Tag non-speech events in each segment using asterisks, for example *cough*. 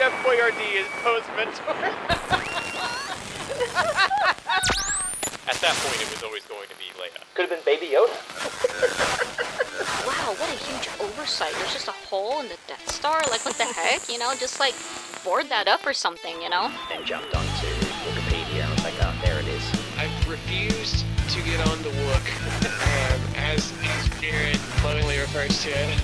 Chef Boyardee is Poe's mentor. At that point, it was always going to be Leia. Could have been Baby Yoda. Wow, what a huge oversight. There's just a hole in the Death Star. Like, what the heck? You know, just like board that up or something, you know? Then jumped onto Wikipedia and was like, oh, there it is. I've refused to get on the Wook, um, as, as Jared lovingly refers to it.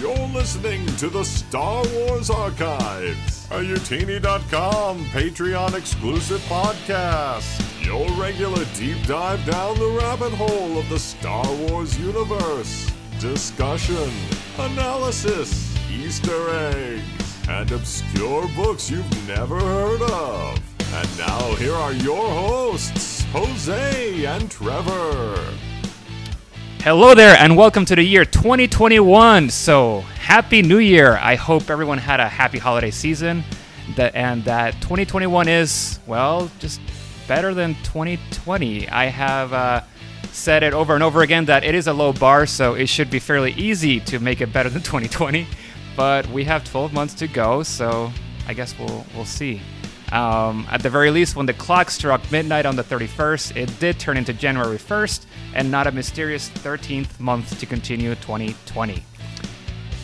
You're listening to the Star Wars Archives, a Utini.com Patreon exclusive podcast. Your regular deep dive down the rabbit hole of the Star Wars universe. Discussion, analysis, Easter eggs, and obscure books you've never heard of. And now here are your hosts, Jose and Trevor. Hello there, and welcome to the year 2021. So, happy new year! I hope everyone had a happy holiday season, that and that 2021 is well, just better than 2020. I have uh, said it over and over again that it is a low bar, so it should be fairly easy to make it better than *laughs* 2020. But we have 12 months to go, so I guess we'll we'll see. Um, at the very least, when the clock struck midnight on the 31st, it did turn into January 1st, and not a mysterious 13th month to continue 2020.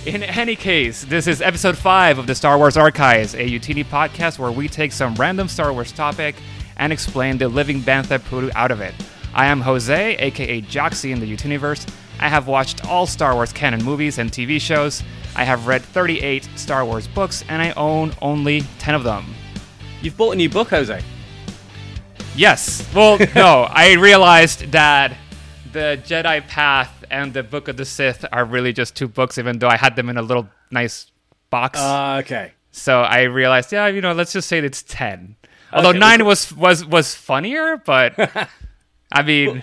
In any case, this is episode 5 of the Star Wars Archives, a Utini podcast where we take some random Star Wars topic and explain the living bantha poodoo out of it. I am Jose, aka Joxy in the Utiniverse. I have watched all Star Wars canon movies and TV shows. I have read 38 Star Wars books, and I own only 10 of them. You've bought a new book, Jose. Yes. Well, no, *laughs* I realized that the Jedi Path and the Book of the Sith are really just two books, even though I had them in a little nice box. Uh, okay. so I realized, yeah, you know, let's just say it's ten. Although Okay, nine we'll- was was was funnier, but *laughs* I mean,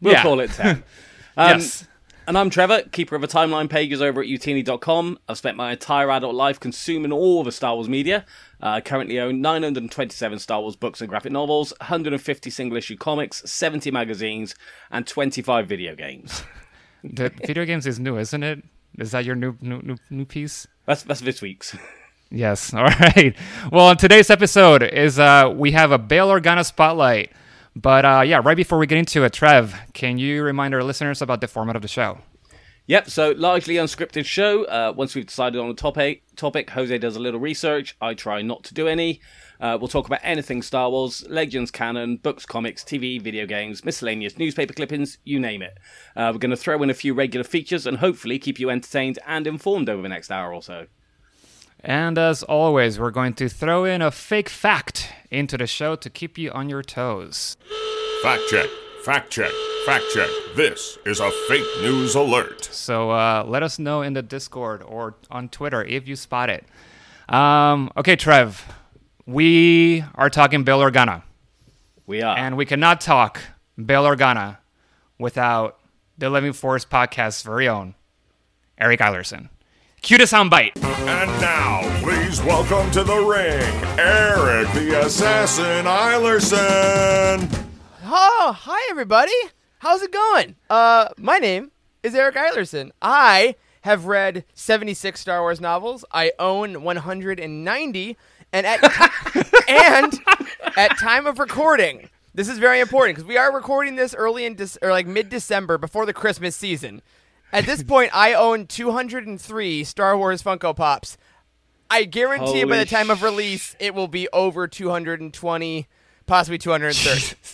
We'll yeah. call it 10. *laughs* Um, yes. And I'm Trevor, keeper of a timeline pages over at utini.com. I've spent my entire adult life consuming all the Star Wars media. Uh, I currently own 927 Star Wars books and graphic novels, 150 single issue comics, 70 magazines, and 25 video games. *laughs* The video games is new, isn't it? Is that your new new new, new piece? That's, that's this week's. Yes. *laughs* All right. Well, on today's episode is uh, we have a Bail Organa spotlight. But uh, yeah, right before we get into it, Trev, can you remind our listeners about the format of the show? Yep, so largely unscripted show. Uh, once we've decided on a topic, topic, Jose does a little research. I try not to do any. Uh, we'll talk about anything Star Wars, Legends canon, books, comics, TV, video games, miscellaneous newspaper clippings, you name it. Uh, we're going to throw in a few regular features and hopefully keep you entertained and informed over the next hour or so. And as always, we're going to throw in a fake fact into the show to keep you on your toes. Fact check, fact check, fact check. This is a fake news alert. So uh, let us know in the Discord or on Twitter if you spot it. Um, okay, Trev, we are talking Bail Organa. We are. And we cannot talk Bail Organa without the Living Force podcast's very own Eric Eilersen. Cue the soundbite. And now, please welcome to the ring, Eric the Assassin Eilersen. Oh, hi everybody. How's it going? Uh, my name is Eric Eilersen. I have read 76 Star Wars novels. I own 190, and at *laughs* and at time of recording, this is very important because we are recording this early in Dec- or like mid December before the Christmas season. At this point, I own 203 Star Wars Funko Pops. I guarantee you by the time of release, it will be over 220, possibly 230. *laughs*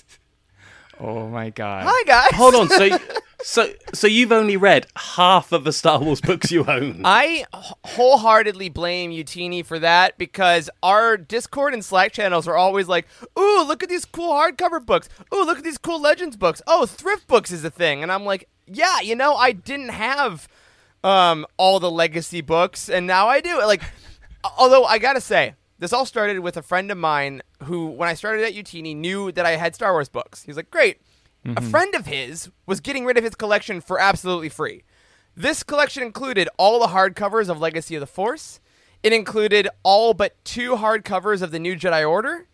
Oh my god. Hi guys. Hold on, so *laughs* so so you've only read half of the Star Wars books you own. *laughs* I wholeheartedly blame Utini for that because our Discord and Slack channels are always like, "Ooh, look at these cool hardcover books. Ooh, look at these cool Legends books. Oh, thrift books is a thing." And I'm like, "Yeah, you know, I didn't have um all the legacy books, and now I do." Like, although I gotta say, this all started with a friend of mine who, when I started at Utini, knew that I had Star Wars books. He's like, "Great." A friend of his was getting rid of his collection for absolutely free. This collection included all the hardcovers of Legacy of the Force. It included all but two hardcovers of the New Jedi Order.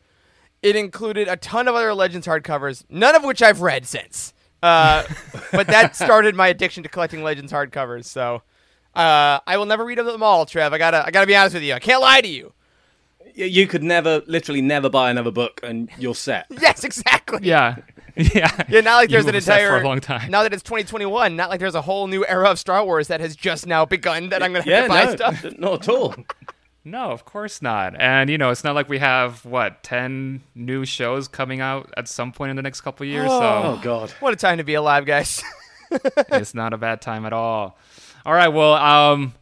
It included a ton of other Legends hardcovers, none of which I've read since. Uh, *laughs* but that started my addiction to collecting Legends hardcovers. So uh, I will never read them all, Trev. I gotta, I gotta be honest with you. I can't lie to you. You could never, literally, never buy another book, and you're set. *laughs* Yes, exactly. Yeah. *laughs* Yeah. Yeah, not like there's an entire for a long time. Now that it's 2021, not like there's a whole new era of Star Wars that has just now begun that I'm gonna have Yeah, to buy no, stuff. *laughs* not at all. No, of course not. And you know, it's not like we have what ten new shows coming out at some point in the next couple of years. Oh So God. What a time to be alive, guys. *laughs* it's not a bad time at all. All right, well, um,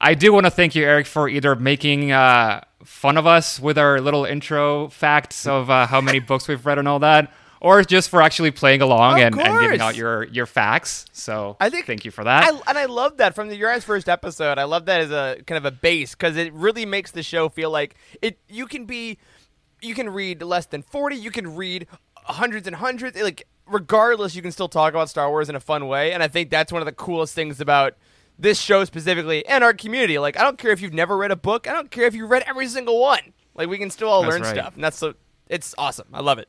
I do want to thank you, Eric, for either making uh, fun of us with our little intro facts of uh, how many books we've read and all that, or just for actually playing along and, and giving out your your facts. So I think- thank you for that. I, and I love that from the your first episode. I love that as a kind of a base because it really makes the show feel like it. You can be, you can read less than forty. You can read hundreds and hundreds. Like regardless, you can still talk about Star Wars in a fun way. And I think that's one of the coolest things about this show specifically and our community. Like I don't care if you've never read a book. I don't care if you've read every single one. Like we can still all That's learn right. stuff, and that's so. It's awesome. I love it.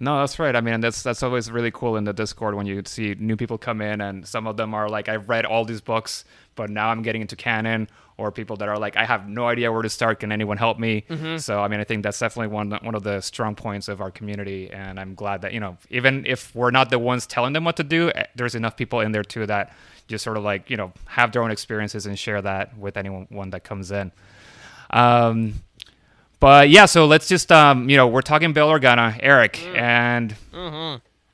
No, that's right. I mean, that's that's always really cool in the Discord when you see new people come in, and some of them are like, "I've read all these books, but now I'm getting into canon," or people that are like, "I have no idea where to start. Can anyone help me?" So, I mean, I think that's definitely one one of the strong points of our community, and I'm glad that you know, even if we're not the ones telling them what to do, eh, there's enough people in there too that just sort of like you know have their own experiences and share that with anyone one that comes in. Um, but yeah, so let's just um, you know, we're talking Bail Organa, Eric, and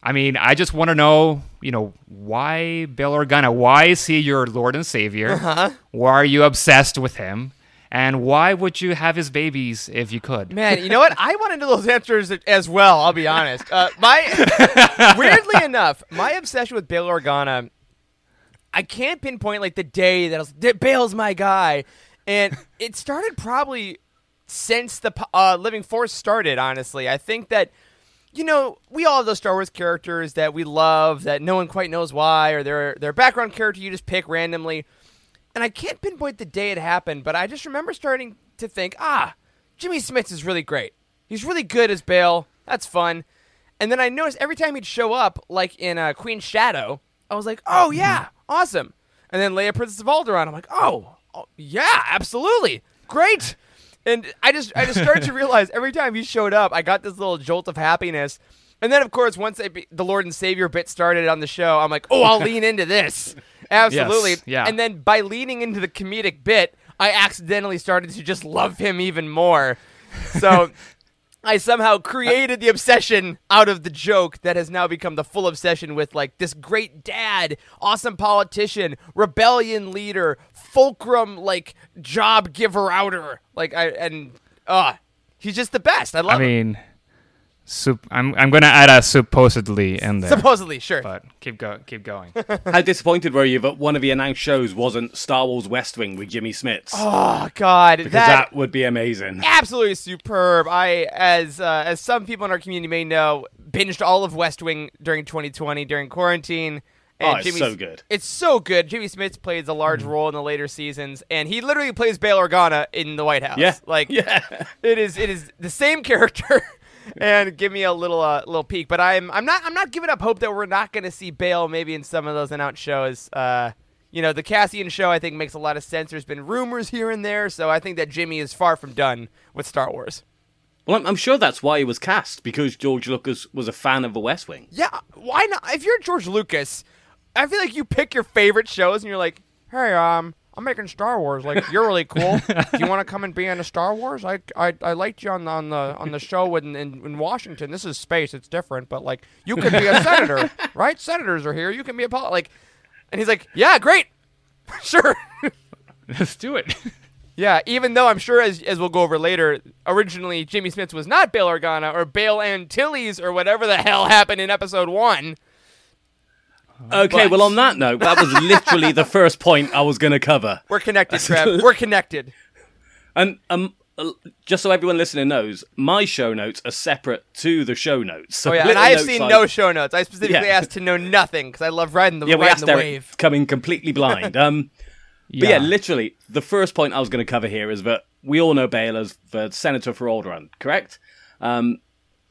I mean, I just want to know, you know, why Bail Organa? Why is he your Lord and Savior? Uh-huh. Why are you obsessed with him? And why would you have his babies if you could? Man, you know what? I want to know those answers as well. I'll be honest. Uh, my *laughs* weirdly enough, my obsession with Bail Organa, I can't pinpoint like the day that I was that my guy, and it started probably since the uh, Living Force started. Honestly, I think that you know we all have those Star Wars characters that we love that no one quite knows why, or they're a background character you just pick randomly and I can't pinpoint the day it happened, but I just remember starting to think, ah, Jimmy Smits is really great. He's really good as Bail. That's fun. And then I noticed every time he'd show up, like in uh, Queen's Shadow, I was like, oh yeah, awesome. And then Leia, Princess of Alderaan, I'm like, oh, oh yeah, absolutely, great. And I just, I just started to realize every time he showed up, I got this little jolt of happiness. And then, of course, once be, the Lord and Savior bit started on the show, I'm like, oh, I'll *laughs* lean into this. Absolutely. Yes, yeah. And then by leaning into the comedic bit, I accidentally started to just love him even more. So *laughs* I somehow created the obsession out of the joke that has now become the full obsession with like this great dad, awesome politician, rebellion leader, fulcrum like job giver outer. Like I and uh he's just the best. I love I him. mean, sup- I'm I'm gonna add a supposedly in there, Supposedly, sure. but keep go keep going. *laughs* How disappointed were you that one of the announced shows wasn't Star Wars West Wing with Jimmy Smits? oh god, because that, would be amazing. absolutely superb. I, as uh, as some people in our community may know, binged all of West Wing during 2020 during quarantine. And Oh, it's so good. It's so good. Jimmy Smits plays a large role in the later seasons, and he literally plays Bail Organa in the White House. Yeah, like *laughs* yeah. it is it is the same character. *laughs* and give me a little uh, little peek, but I'm I'm not I'm not giving up hope that we're not going to see Bail maybe in some of those announced shows. Uh, you know, the Cassian show I think makes a lot of sense. There's been rumors here and there, so I think that Jimmy is far from done with Star Wars. Well, I'm, I'm sure that's why he was cast because George Lucas was a fan of the West Wing. Yeah, why not? If you're George Lucas, I feel like you pick your favorite shows and you're like, hey, um, I'm making Star Wars. Like, you're really cool. *laughs* Do you want to come and be in a Star Wars? I, I, I liked you on the on the on the show in, in in Washington. This is space. It's different, but like, you could be a senator, *laughs* right? Senators are here. You can be a pol like, and he's like, yeah, great, *laughs* sure. Let's do it. Yeah, even though I'm sure, as, as we'll go over later, originally Jimmy Smits was not Bail Organa or Bail Antilles or whatever the hell happened in episode one. Okay, But- well, on that note, that was literally the first point I was going to cover. We're connected, Trev. *laughs* We're connected. And um, uh, just so everyone listening knows, my show notes are separate to the show notes. So Oh yeah, and I have seen like- no show notes. I specifically Yeah. asked to know nothing because I love riding the Yeah, we asked the Eric wave. coming completely blind. Um, *laughs* But yeah, literally, the first point I was going to cover here is that we all know Bail as the senator for Alderaan, correct? Um,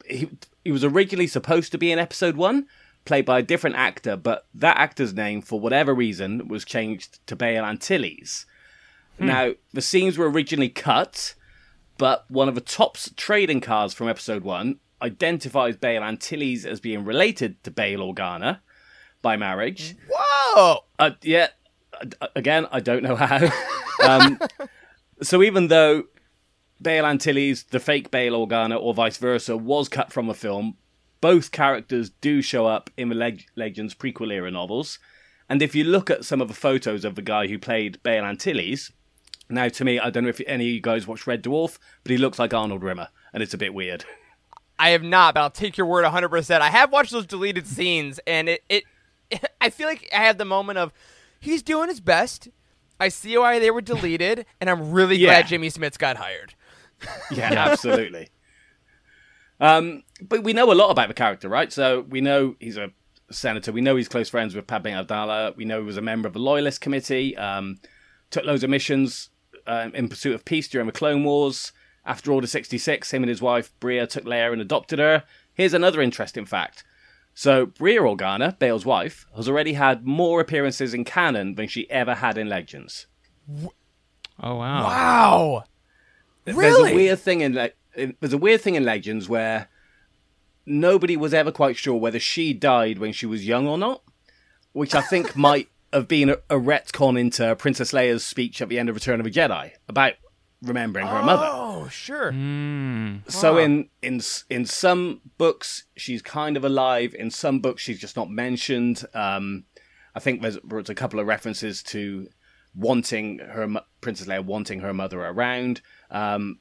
he he was originally supposed to be in episode one, played by a different actor, but that actor's name, for whatever reason, was changed to Bail Antilles. Now, the scenes were originally cut, but one of the top trading cards from episode one identifies Bail Antilles as being related to Bail Organa by marriage. Whoa! Uh, yeah, uh, again, I don't know how. *laughs* um, so even though Bail Antilles, the fake Bail Organa, or vice versa, was cut from a film, both characters do show up in the Leg- Legends prequel era novels. And if you look at some of the photos of the guy who played Bail Antilles, now to me, I don't know if any of you guys watched Red Dwarf, but he looks like Arnold Rimmer, and it's a bit weird. *laughs* I have not, but I'll take your word 100%. I have watched those deleted scenes, and it, it *laughs* I feel like I have the moment of he's doing his best. I see why they were deleted, *laughs* and I'm really Yeah. glad Jimmy Smits got hired. Yeah, absolutely. Um, but we know a lot about the character, right? So we know he's a senator. We know he's close friends with Padme Amidala. We know he was a member of the Loyalist Committee. Um, took loads of missions um, in pursuit of peace during the Clone Wars. After Order 66, him and his wife Breha took Leia and adopted her. Here's another interesting fact. So Breha Organa, Bail's wife, has already had more appearances in canon than she ever had in Legends. Oh wow. Wow. Really? There's a weird thing in, Le- in there's a weird thing in Legends where nobody was ever quite sure whether she died when she was young or not, which I think *laughs* might have been a, a retcon into Princess Leia's speech at the end of Return of a Jedi about remembering her mother. Oh, sure. So Huh. in in in some books she's kind of alive. In some books she's just not mentioned. Um, I think there's, there's a couple of references to wanting her Princess Leia wanting her mother around. Um,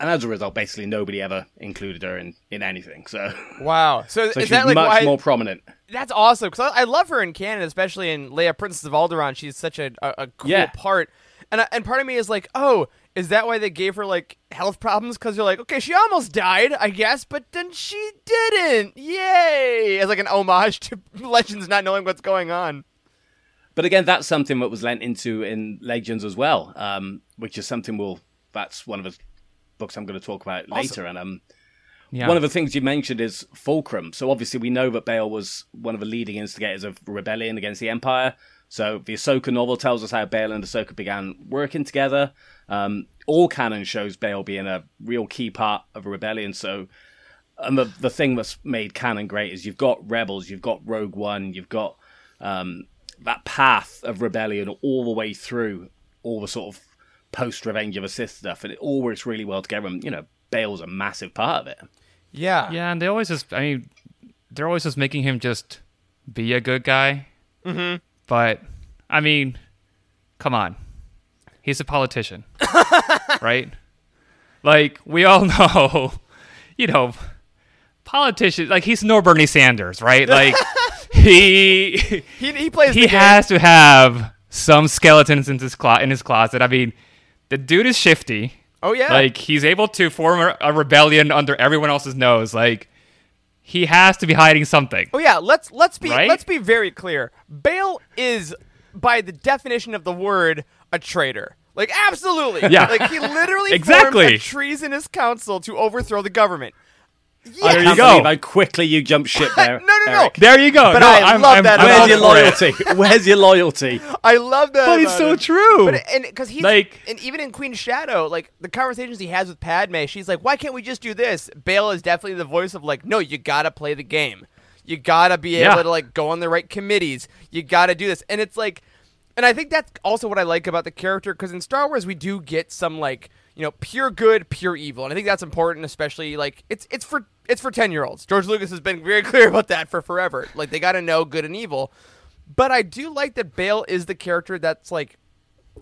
and as a result, basically nobody ever included her in, in anything. So, Wow. *laughs* So, so is she's that like much why? more prominent. That's awesome because I, I love her in canon, especially in Leia, Princess of Alderaan. She's such a, a, a cool Yeah. part, and I- and part of me is like, oh, is that why they gave her like health problems? Because you're like, okay, she almost died, I guess, but then she didn't. Yay! As like an homage to *laughs* Legends not knowing what's going on. But again, that's something that was lent into in Legends as well, um, which is something we'll. That's one of the books I'm going to talk about later. And um, Yeah. one of the things you mentioned is Fulcrum. So obviously we know that Bail was one of the leading instigators of rebellion against the Empire. So the Ahsoka novel tells us how Bail and Ahsoka began working together. Um, all canon shows Bail being a real key part of a rebellion. So, and the the thing that's made canon great is you've got Rebels, you've got Rogue One, you've got um, that path of rebellion all the way through all the sort of post Revenge of the Sith stuff, and it all works really well together. And you know, Bail's a massive part of it. Yeah. Yeah, and they always just, I mean, they're always just making him just be a good guy. Mm-hmm. But, I mean, come on. He's a politician, *laughs* right? Like, we all *laughs* know, you know, politicians, like, he's no Bernie Sanders, right? Like, *laughs* he He, he plays he the game. has to have some skeletons in his, clo- in his closet. I mean, the dude is shifty. Oh yeah. Like he's able to form a, rebellion under everyone else's nose. Like he has to be hiding something. Oh yeah, let's let's be Right? let's be very clear. Bail is by the definition of the word a traitor. Like absolutely. Yeah. Like he literally *laughs* Exactly. formed a treasonous council to overthrow the government. I Yeah. There you can't go. believe how quickly you jump ship *laughs* there. No, no, no. Eric. There you go. But no, I I'm, love I'm, that I'm Where's your him. for it. loyalty? *laughs* Where's your loyalty? I love that. But it's so him. true. But and because he's Like- and even in Queen Shadow, like the conversations he has with Padme, she's like, "Why can't we just do this?" Bail is definitely the voice of like, "No, you gotta play the game. You gotta be Yeah. able to like go on the right committees. You gotta do this." And it's like, and I think that's also what I like about the character because in Star Wars we do get some like you know pure good, pure evil, and I think that's important, especially like it's it's for it's for ten year olds. George Lucas has been very *laughs* clear about that for forever. Like they gotta know good and evil. But I do like that Bail is the character that's like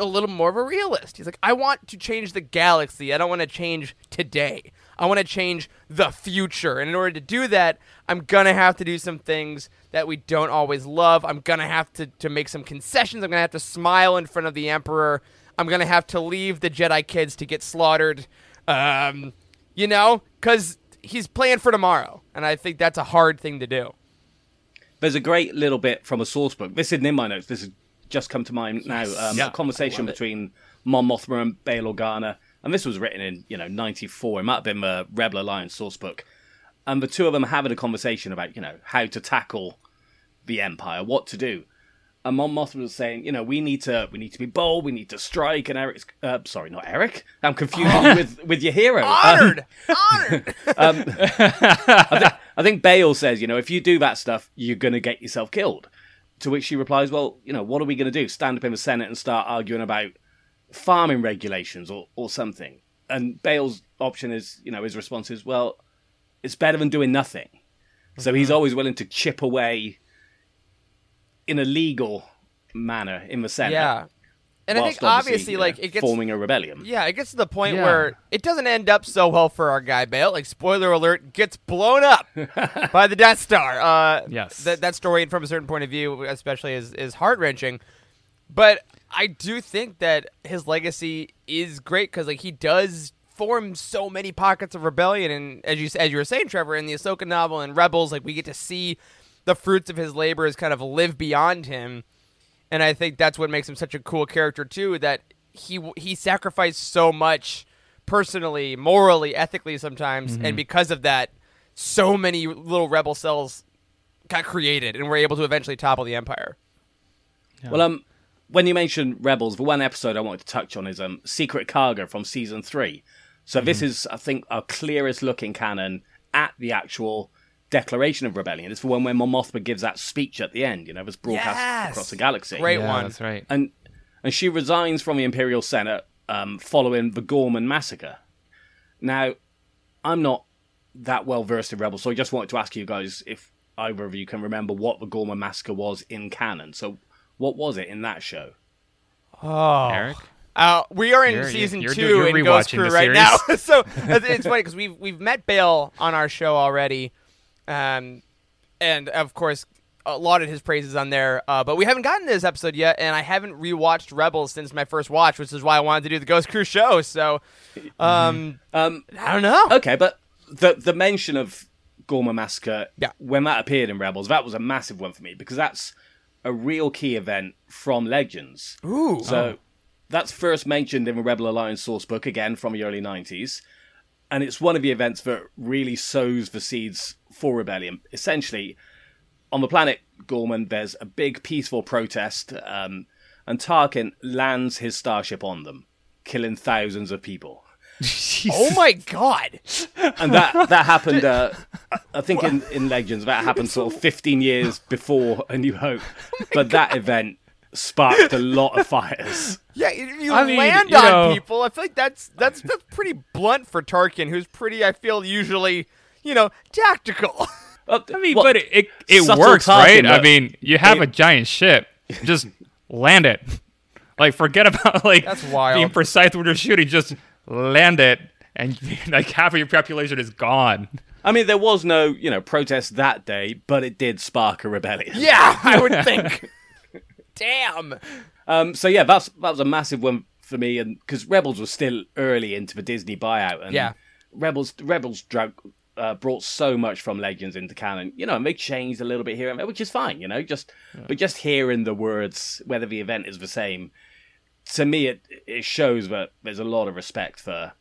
a little more of a realist. He's like, I want to change the galaxy. I don't want to change today. I want to change the future. And in order to do that, I'm going to have to do some things that we don't always love. I'm going to have to, to make some concessions. I'm going to have to smile in front of the Emperor. I'm going to have to leave the Jedi kids to get slaughtered. Um, you know, because he's playing for tomorrow. And I think that's a hard thing to do. There's a great little bit from a source book. This isn't in my notes. This has just come to mind now. Um, Yeah. A conversation between Mon Mothma and Bail Organa, and this was written in you know '94. It might have been the Rebel Alliance source book, and the two of them having a conversation about you know how to tackle the Empire, what to do. And Mon Mothma was saying, you know, we need to we need to be bold, we need to strike. And Eric's, uh, sorry, not Eric. I'm confused with with your hero. *laughs* Um, Honored, honored. *laughs* I, think, I think Bail says, you know, if you do that stuff, you're going to get yourself killed. To which she replies, well, you know, what are we going to do? Stand up in the Senate and start arguing about farming regulations or, or something? And Bail's option is, you know, his response is, well, it's better than doing nothing. So he's always willing to chip away in a legal manner in the Senate. yeah, and I think obviously, you know, like it gets forming a rebellion. Yeah, it gets to the point Yeah. where it doesn't end up so well for our guy Bail. Like, spoiler alert, gets blown up *laughs* by the Death Star. Uh, Yes. That that story, from a certain point of view, especially, is is heart wrenching. But I do think that his legacy is great because, like, he does form so many pockets of rebellion, and as you as you were saying, Trevor, in the Ahsoka novel and Rebels, like, we get to see the fruits of his labors kind of live beyond him and I think that's what makes him such a cool character too. That he he sacrificed so much personally, morally, ethically sometimes, and because of that, so many little rebel cells got created and were able to eventually topple the empire. Well, um, when you mentioned Rebels, the one episode I wanted to touch on is um, Secret Cargo from season three. So this is, I think, our clearest looking canon at the actual declaration of rebellion. It's the one where Mon Mothma gives that speech at the end. You know, it was broadcast Yes! across the galaxy. Great yeah, one. That's right. and and she resigns from the Imperial Senate um, following the Ghorman massacre. Now, I'm not that well versed in Rebels, so I just wanted to ask you guys if either of you can remember what the Ghorman massacre was in canon. So, what was it in that show? Oh, Eric? Uh, we are in You're- season you're- 2 you're in Ghost Crew right now. *laughs* so it's *laughs* it's funny because we've we've met Bail on our show already, um, and of course a lot of his praises on there. Uh, but we haven't gotten to this episode yet, and I haven't rewatched Rebels since my first watch, which is why I wanted to do the Ghost Crew show. So, um, Um, I don't know. okay, but the the mention of Ghorman massacre, Yeah. when that appeared in Rebels, that was a massive one for me because that's a real key event from Legends. Ooh, So that's first mentioned in the Rebel Alliance source book again from the early '90s, and it's one of the events that really sows the seeds for rebellion. Essentially, on the planet Ghorman, there's a big peaceful protest, um, and Tarkin lands his starship on them, killing thousands of people. *laughs* oh my god! And that that *laughs* happened. Uh, I think in, in Legends that happened sort of 15 years before A New Hope, *laughs* but that event sparked a lot of fires. Yeah, if you I mean, land you on know- people, I feel like that's that's that's pretty blunt for Tarkin, who's pretty. I feel usually, you know, tactical. *laughs* I mean, well, but it it, it works, right? I mean, you have it- a giant ship, just *laughs* land it. Like, forget about *laughs* like That's wild. being precise when you're shooting. Just land it, and like half of your population is gone. I mean, there was no you know protest that day, but it did spark a rebellion. yeah, I would think. Damn. Um, so yeah, that's that was a massive one for me, and because Rebels was still early into the Disney buyout, and Yeah. Rebels Rebels drug, uh, brought so much from Legends into canon. You know, and they changed a little bit here and there, which is fine. You know, just but just hearing the words, whether the event is the same, to me it it shows that there's a lot of respect for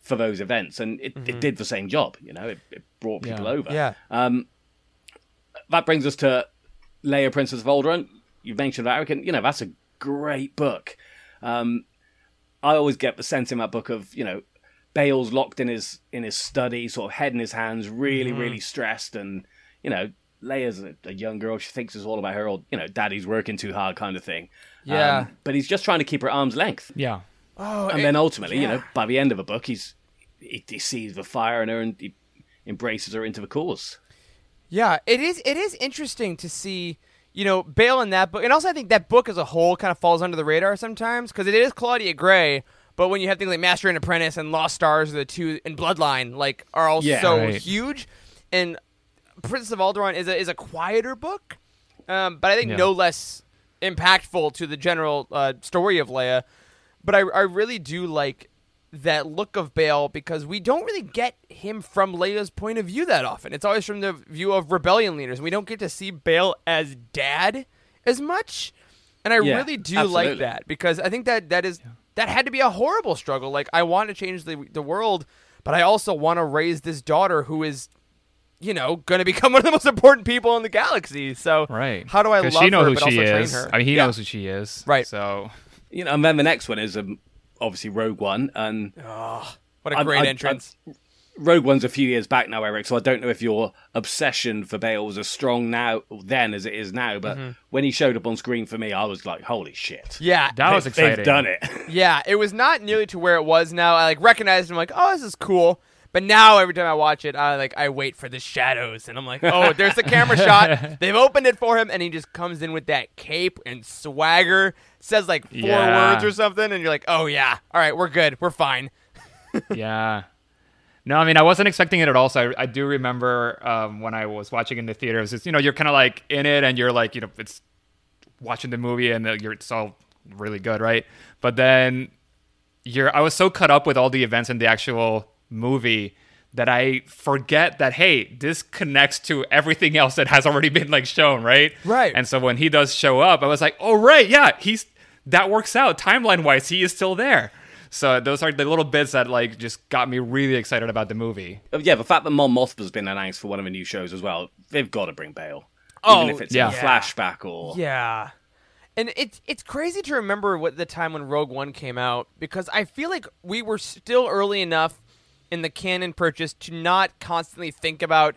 for those events, and it, it did the same job. You know, it, it brought people Yeah. over. Yeah. that brings us to Leia, Princess of Alderaan. You mentioned that, and you know that's a great book. Um, I always get the sense in that book of you know Bail's locked in his in his study, sort of head in his hands, really, really stressed, and you know Leia's a, a young girl. She thinks it's all about her, or you know, Daddy's working too hard, kind of thing. Yeah. Um, but he's just trying to keep her arm's length, Yeah. Oh, and it- then ultimately, you know, by the end of the book, he's he, he sees the fire in her and he embraces her into the cause. Yeah, it is. It is interesting to see, you know, Bail in that book, and also I think that book as a whole kind of falls under the radar sometimes because it is Claudia Gray. But when you have things like Master and Apprentice and Lost Stars, the two in Bloodline, like are all Yeah. so Right. huge, and Princess of Alderaan is a is a quieter book, um, but I think Yeah. no less impactful to the general uh, story of Leia. But I I really do like that look of Bail because we don't really get him from Leia's point of view that often. It's always from the view of rebellion leaders. We don't get to see Bail as dad as much. And I Yeah, really do like that because I think that that is that had to be a horrible struggle. Like I want to change the the world, but I also want to raise this daughter who is you know, going *laughs* to become one of the most important people in the galaxy. So Right. how do I love she know her who but she also train is. her? I mean, he Yeah. knows who she is. Right. So You know, and then the next one is um, obviously Rogue One, and What a great I- entrance. Rogue One's a few years back now, Eric. So I don't know if your obsession for Bail was as strong now then as it is now. But mm-hmm. when he showed up on screen for me, I was like, "Holy shit!" yeah, that was They- exciting. They've done it. *laughs* Yeah, it was not nearly to where it was now. I like recognized him like, oh, this is cool. But now every time I watch it, I like I wait for the shadows, and I'm like, oh, there's the camera *laughs* shot. They've opened it for him, and he just comes in with that cape and swagger, says like four Yeah. words or something, and you're like, oh yeah, all right, we're good, we're fine. *laughs* yeah. No, I mean, I wasn't expecting it at all. So I, I do remember um, when I was watching in the theaters, it's, you know, you're kind of like in it and you're like, you know, it's watching the movie and uh, you're, it's all really good, right? But then you're, I was so caught up with all the events in the actual movie that I forget that, hey, this connects to everything else that has already been like shown, right? Right. And so when he does show up, I was like, oh, right, yeah, he's, that works out timeline wise. He is still there. So those are the little bits that like just got me really excited about the movie. Yeah, the fact that Mon Mothma's been announced for one of the new shows as well, they've got to bring Bail. Oh, Even if it's yeah. a flashback or Yeah. And it's it's crazy to remember what the time when Rogue One came out because I feel like we were still early enough in the canon purchase to not constantly think about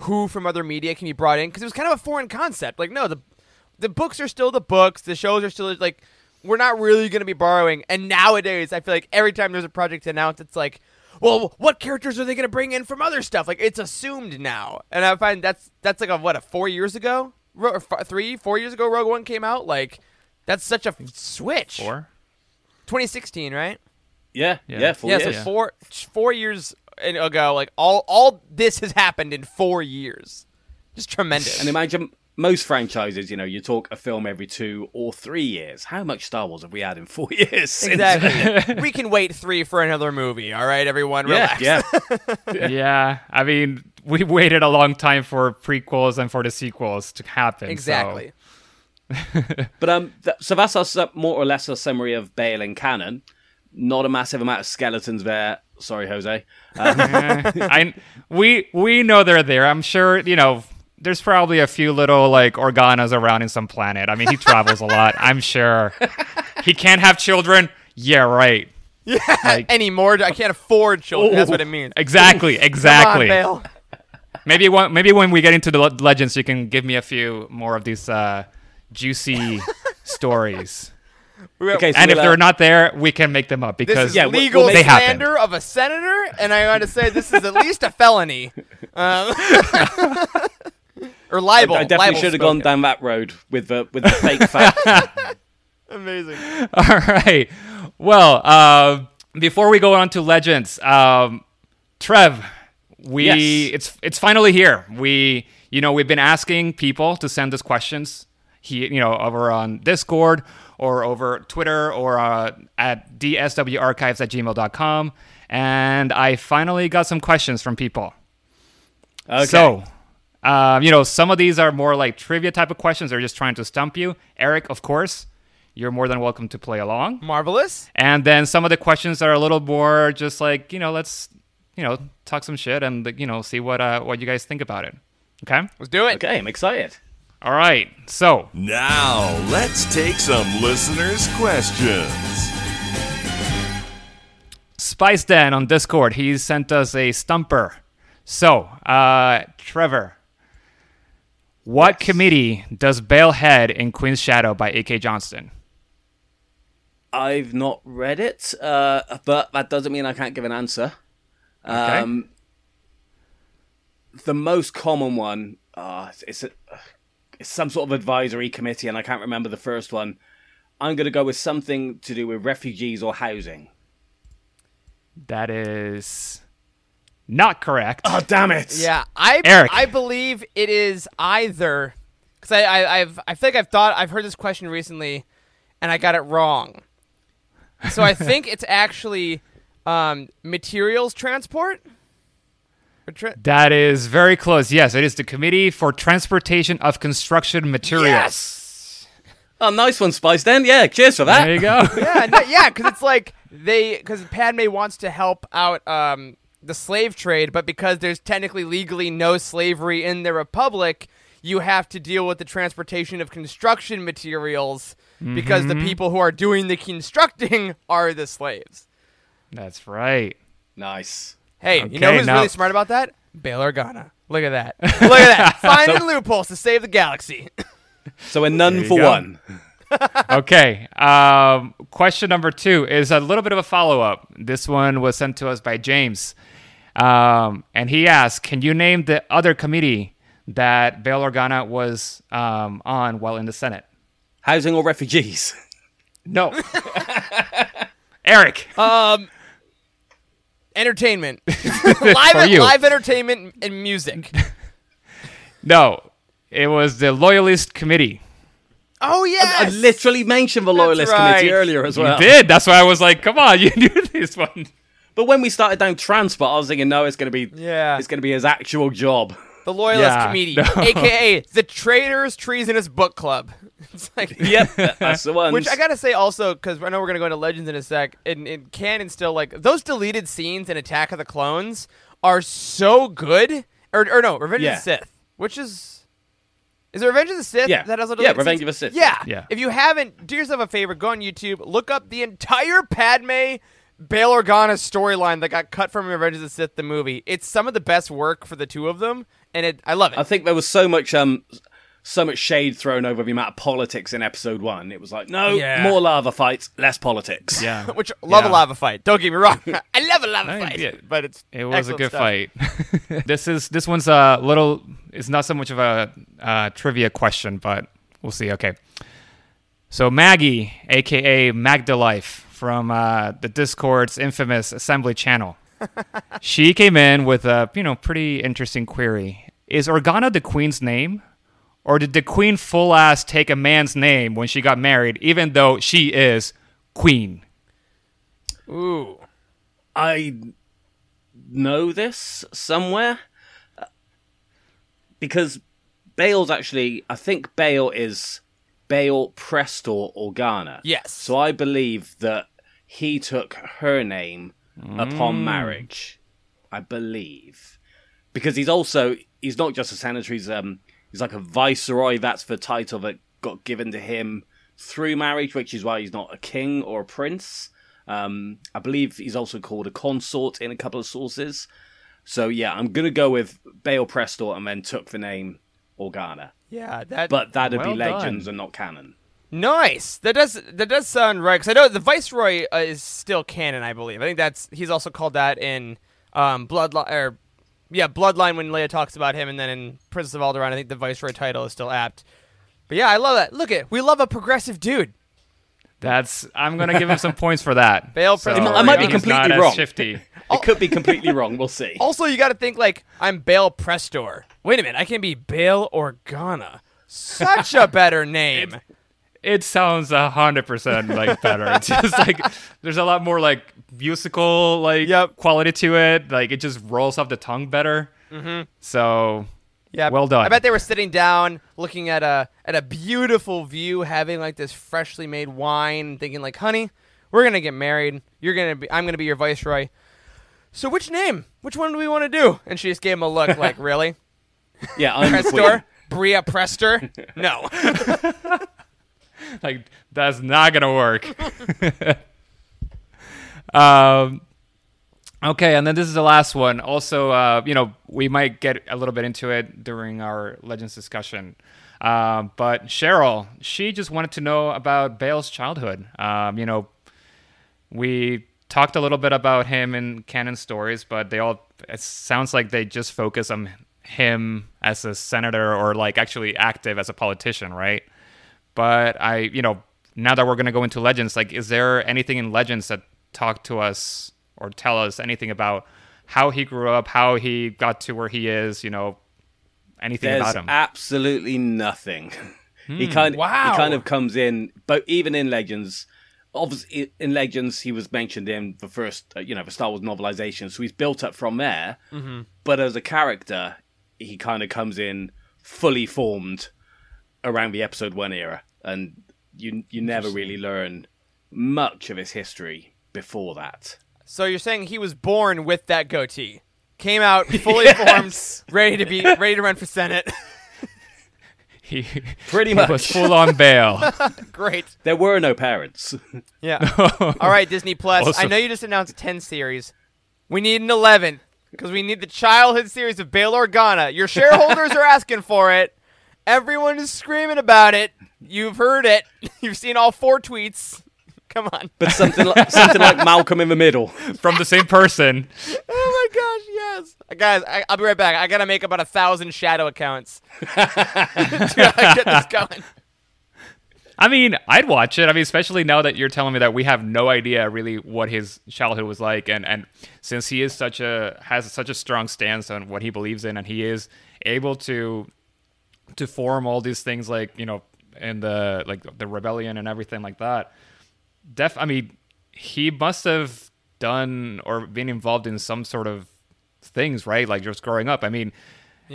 who from other media can be brought in because it was kind of a foreign concept. Like no, the the books are still the books, the shows are still like we're not really going to be borrowing. And nowadays, I feel like every time there's a project announced, it's like, well, what characters are they going to bring in from other stuff? Like it's assumed now, and I find that's that's like a what a four years ago, Ro- f- three, four years ago, Rogue One came out. Like that's such a f- switch. Four? 2016, right? yeah, Yeah. yeah, four yeah, years. so four four years ago, like all all this has happened in four years. Just tremendous. And imagine most franchises, you know, you talk a film every two or three years. How much Star Wars have we had in *laughs* four years? since- exactly. *laughs* we can wait three for another movie. All right, everyone, Yeah, relax. yeah. yeah, *laughs* yeah. I mean, we waited a long time for prequels and for the sequels to happen. so- exactly. But um, th- so that's us uh, more or less a summary of Bail and canon. Not a massive amount of skeletons there. Sorry, Jose. Um, I we we know they're there. I'm sure you know. There's probably a few little like organas around in some planet. I mean, he travels a lot. I'm sure. He can't have children. Yeah, right. Like- Anymore, I can't afford children. That's what it means. Exactly. Come Exactly. on, Maybe one, maybe when we get into the le- legends, you can give me a few more of these uh, juicy *laughs* stories. okay, so And if we'll, uh, they're not there, we can make them up This because is Yeah, we'll- legal we'll make- They happen. of a senator, and I want to say this is at least a felony. *laughs* Um, *laughs* or libel. I definitely libel should have gone down that road with the with the fake *laughs* facts. *laughs* Amazing. All right. Well, uh, before we go on to legends, um, Trev, we Yes. it's it's finally here. We you know we've been asking people to send us questions. He you know over on Discord or over Twitter or uh, at dswarchives at gmail.com. And I finally got some questions from people. Okay. So, um, you know, some of these are more like trivia type of questions. They're just trying to stump you. Eric, of course, you're more than welcome to play along. Marvelous. And then some of the questions are a little more just like, you know, let's, you know, talk some shit and, you know, see what uh, what you guys think about it. Okay? Let's do it. okay, I'm excited. All right. So, Now, let's take some listeners' questions. Spice Den on Discord, he sent us a stumper. So, uh, Trevor, what committee does Bail head in Queen's Shadow by E.K. Johnston? I've not read it, uh, but that doesn't mean I can't give an answer. Okay. Um, the most common one, uh, it's, a, it's some sort of advisory committee, and I can't remember the first one. I'm going to go with something to do with refugees or housing. That is not correct. Oh, damn it! Yeah, I Eric. I believe it is either because I, I I've I think I've thought I've heard this question recently, and I got it wrong. So I think it's actually um, materials transport. Tra- That is very close. Yes, it is the Committee for Transportation of Construction Materials. yes. Oh, nice one, Spice. Then, yeah, cheers for that. There you go. Yeah, no, yeah, because it's like they because Padme wants to help out um, the slave trade, but because there's technically legally no slavery in the republic, you have to deal with the transportation of construction materials because the people who are doing the constructing *laughs* are the slaves. That's right. Nice. Hey, you know who's now- really smart about that? Bail Organa. Look at that. *laughs* Look at that. *laughs* Finding loopholes to save the galaxy. So a none for go. one. okay. Um, question number two is a little bit of a follow up. This one was sent to us by James. Um, and he asked Can you name the other committee that Bail Organa was um, on while in the Senate? Housing or refugees? No. *laughs* Eric. Um, entertainment, *laughs* *laughs* live, live entertainment and music. No. It was the Loyalist Committee. Oh yes, I literally mentioned the Loyalist right. Committee earlier as well. You did. That's why I was like, come on, you knew this one. But when we started down transport, I was thinking, no, it's going to be Yeah. it's going to be his actual job. the Loyalist Yeah, Committee, no. *laughs* aka the Traitors Treasonous Book Club. *laughs* It's like *laughs* Yep, that's the one. Which I gotta say also, because I know we're gonna go into Legends in a sec, and, and canon still like those deleted scenes in Attack of the Clones are so good. Or, or no, Revenge Yeah. of the Sith, which is is it Revenge of the Sith? Yeah. that has a Yeah, Revenge scenes? of the Sith. Yeah, Yeah. If you haven't, do yourself a favor, go on YouTube, look up the entire Padme. Bail Organa storyline that got cut from Revenge of the Sith, the movie. It's some of the best work for the two of them, and it I love it. I think there was so much um so much shade thrown over the amount of politics in episode one. It was like, no, Yeah. more lava fights, less politics. Yeah. *laughs* Which love a lava fight. Don't get me wrong. *laughs* I love a lava I- fight, yeah. but it's It was a good stuff. fight. *laughs* this is this one's a little. It's not so much of a uh, trivia question, but we'll see. Okay. So Maggie, aka Magda Life, from uh, the Discord's infamous Assembly channel, *laughs* she came in with a you know pretty interesting query: Is Organa the Queen's name? Or did the queen full ass take a man's name when she got married, even though she is queen? Ooh. I know this somewhere uh, because Bail's actually. I think Bail is Bail Prestor Organa. Yes. So I believe that he took her name upon marriage. I believe because he's also he's not just a senator. He's um he's like a viceroy. That's the title that got given to him through marriage, which is why he's not a king or a prince. Um, I believe he's also called a consort in a couple of sources. So yeah, I'm gonna go with Bail Prestor and then took the name Organa. Yeah, that. But that'd Well be done. legends and not canon. nice. That does that does sound right. Because I know the Viceroy uh, is still canon. I believe. I think that's he's also called that in um Bloodline or yeah Bloodline when Leia talks about him, and then in Princess of Alderaan, I think the Viceroy title is still apt. But yeah, I love that. Look at we love a progressive dude. That's I'm gonna give him some points for that. Bail Prestor I might be completely wrong. Shifty. It could be completely *laughs* wrong. We'll see. Also, you got to think like I'm Bail Prestor. Wait a minute, I can be Bail Organa. Such a better *laughs* name. It sounds a hundred percent like better. It's just like there's a lot more like musical like Yep. quality to it. Like it just rolls off the tongue better. Mm-hmm. So Yeah. Well done. I bet they were sitting down, looking at a at a beautiful view, having like this freshly made wine, thinking like, "Honey, we're gonna get married. You're gonna be. I'm gonna be your viceroy. So which name? Which one do we want to do?" And she just gave him a look, like, *laughs* "Really, Yeah, I'm the. Prestor? Breha Prestor? *laughs* No." *laughs* like that's not gonna work. um, okay, and then this is the last one. Also, uh, you know, we might get a little bit into it during our legends discussion. Um, but Cheryl, she just wanted to know about Bail's childhood. Um, you know, we talked a little bit about him in canon stories, but they all it sounds like they just focus on him as a senator or like actually active as a politician, right? But I, you know, now that we're gonna go into legends, like, is there anything in legends that talk to us or tell us anything about how he grew up, how he got to where he is? You know, anything There's about him? absolutely nothing. *laughs* Hmm, he kind Wow. he kind of comes in, but even in Legends, obviously in Legends he was mentioned in the first, uh, you know, the Star Wars novelization, so he's built up from there. Mm-hmm. But as a character, he kind of comes in fully formed around the Episode One era, and you you never really learn much of his history before that. So you're saying he was born with that goatee, came out *laughs* fully formed, ready to be ready to run for senate. *laughs* He Pretty he much. was full on bail. *laughs* Great. There were no parents. Yeah. *laughs* All right, Disney Plus. I know you just announced 10 series. We need an 11 because we need the childhood series of Bail Organa. Your shareholders are asking for it. Everyone is screaming about it. You've heard it. *laughs* You've seen all four tweets. Come on. But something like, something like Malcolm in the Middle. From the same person. Oh my gosh, yes. Uh, Guys, I, I'll be right back. I gotta make about a thousand shadow accounts *laughs* to get this going. I mean, I'd watch it. I mean, especially now that you're telling me that we have no idea really what his childhood was like, and and since he is such a has such a strong stance on what he believes in, and he is able to to form all these things like you know in the like the rebellion and everything like that. Def, I mean, he must have done or been involved in some sort of things, right? Like just growing up. I mean,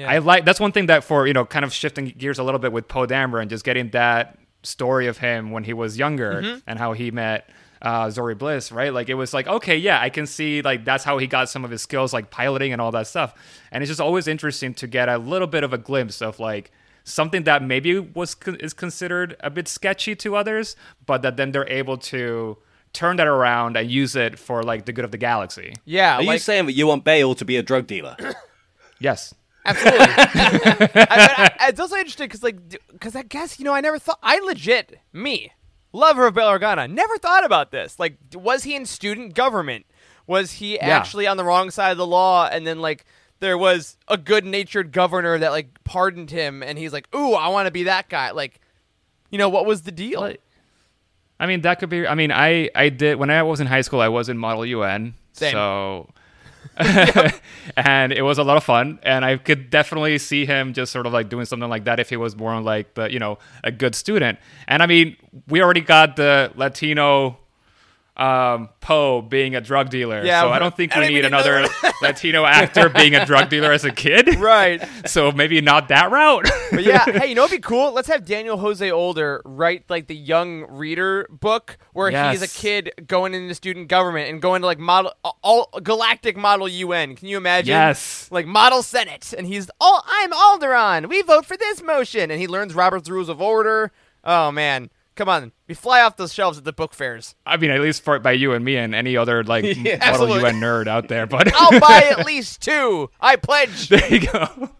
I like that's one thing that for you know kind of shifting gears a little bit with Poe Dameron and just getting that story of him when he was younger and how he met uh, Zori Bliss, right? Like it was like okay, yeah, I can see like that's how he got some of his skills like piloting and all that stuff. And it's just always interesting to get a little bit of a glimpse of like something that maybe was is considered a bit sketchy to others, but that then they're able to turn that around and use it for like the good of the galaxy. Yeah, Are you saying that you want Bail to be a drug dealer? *coughs* Yes. Absolutely. *laughs* I, but I, it's also interesting because, like, because I guess you know, I never thought. I legit, me, lover of Bail Organa, never thought about this. Like, was he in student government? Was he actually on the wrong side of the law? And then, like, there was a good-natured governor that like pardoned him, and he's like, "Ooh, I want to be that guy." Like, you know, what was the deal? Like- I mean, that could be. I mean, I I did when I was in high school. I was in Model UN, Same. so *laughs* and it was a lot of fun. And I could definitely see him just sort of like doing something like that if he was more like the you know a good student. And I mean, we already got the Latino um Poe being a drug dealer. Yeah, so I don't think we need another *laughs* Latino actor being a drug dealer as a kid. *laughs* right. So maybe not that route. But yeah, *laughs* hey, you know what'd be cool? Let's have Daniel Jose Older write like the young reader book where he's a kid going into student government and going to like model all galactic model UN. Can you imagine? Yes. Like model Senate, and he's all I'm Alderaan. We vote for this motion, and he learns Robert's Rules of Order. Oh man, come on, we fly off those shelves at the book fairs. I mean, at least for by you and me and any other like *laughs* Model absolutely. UN nerd out there. But *laughs* I'll buy at *laughs* least two. I pledge. There you go.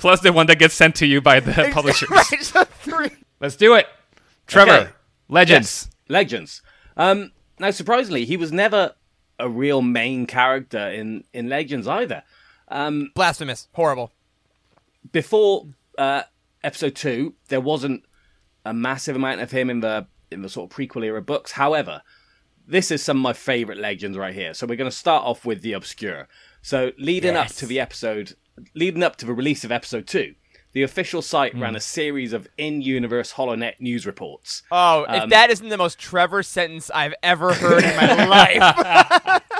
Plus the one that gets sent to you by the publishers. right, so three. Let's do it. Trevor, Okay. Legends. Legends. Um, now, surprisingly, he was never a real main character in, in Legends either. Um, Blasphemous. Horrible. before uh, episode two, there wasn't a massive amount of him in the in the sort of prequel era books. However, this is some of my favorite legends right here. So we're going to start off with the obscure. So leading up to the episode, leading up to the release of episode two, the official site ran a series of in-universe HoloNet news reports. Oh, if that isn't the most Trevor sentence I've ever heard in my life. *laughs*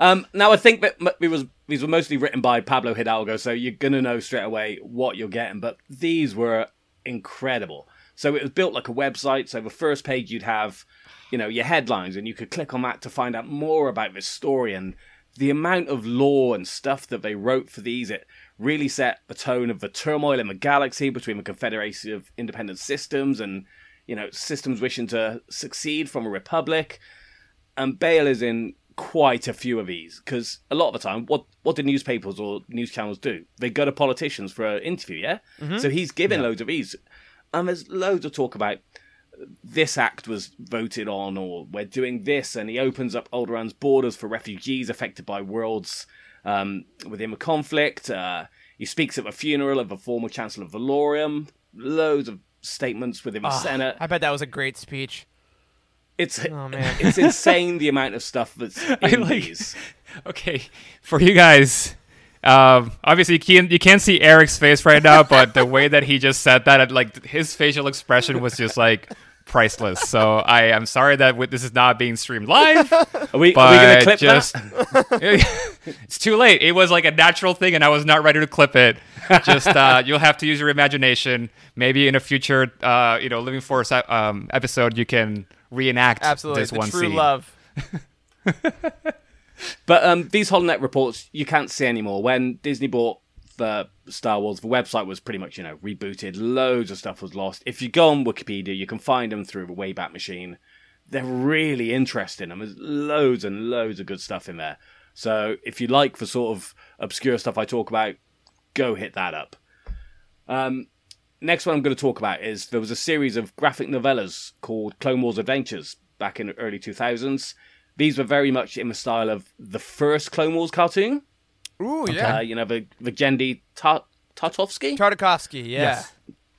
Um, now I think that it was these were mostly written by Pablo Hidalgo, so you're gonna know straight away what you're getting. But these were incredible. So it was built like a website. So the first page you'd have, you know, your headlines, and you could click on that to find out more about this story and the amount of lore and stuff that they wrote for these. It really set the tone of the turmoil in the galaxy between the Confederation of Independent Systems and you know systems wishing to succeed from a republic and Bail is in quite a few of these because a lot of the time, what what do newspapers or news channels do? They go to politicians for an interview, yeah. Mm-hmm. So he's given loads of these, and there's loads of talk about this act was voted on, or we're doing this, and he opens up Alderaan's borders for refugees affected by worlds um, within a conflict. Uh, he speaks at the funeral of the former Chancellor of Valorum. Loads of statements within the Senate. I bet that was a great speech. It's Oh, *laughs* man. it's insane the amount of stuff that's *laughs* in like- these. *laughs* Okay, for you guys, um, obviously you can't you can't see Eric's face right now, but the way that he just said that, like his facial expression was just like priceless. So I am sorry that w- this is not being streamed live, *laughs* Are we, we going to clip just that? *laughs* it's too late. It was like a natural thing, and I was not ready to clip it. Just uh, *laughs* you'll have to use your imagination. Maybe in a future, uh, you know, Living Force um, episode, you can reenact Absolutely, this the one true scene. love. But um, these HoloNet reports you can't see anymore. When Disney bought the Star Wars, the website was pretty much you know rebooted. Loads of stuff was lost. If you go on Wikipedia, you can find them through the Wayback Machine. They're really interesting. and There's loads and loads of good stuff in there. So if you like the sort of obscure stuff I talk about, go hit that up. Um, next one I'm going to talk about is there was a series of graphic novellas called Clone Wars Adventures back in the early 2000s. These were very much in the style of the first Clone Wars cartoon. Ooh, yeah. Uh, you know, the, the Genndy Ta- Tartovsky? Tartakovsky, yeah.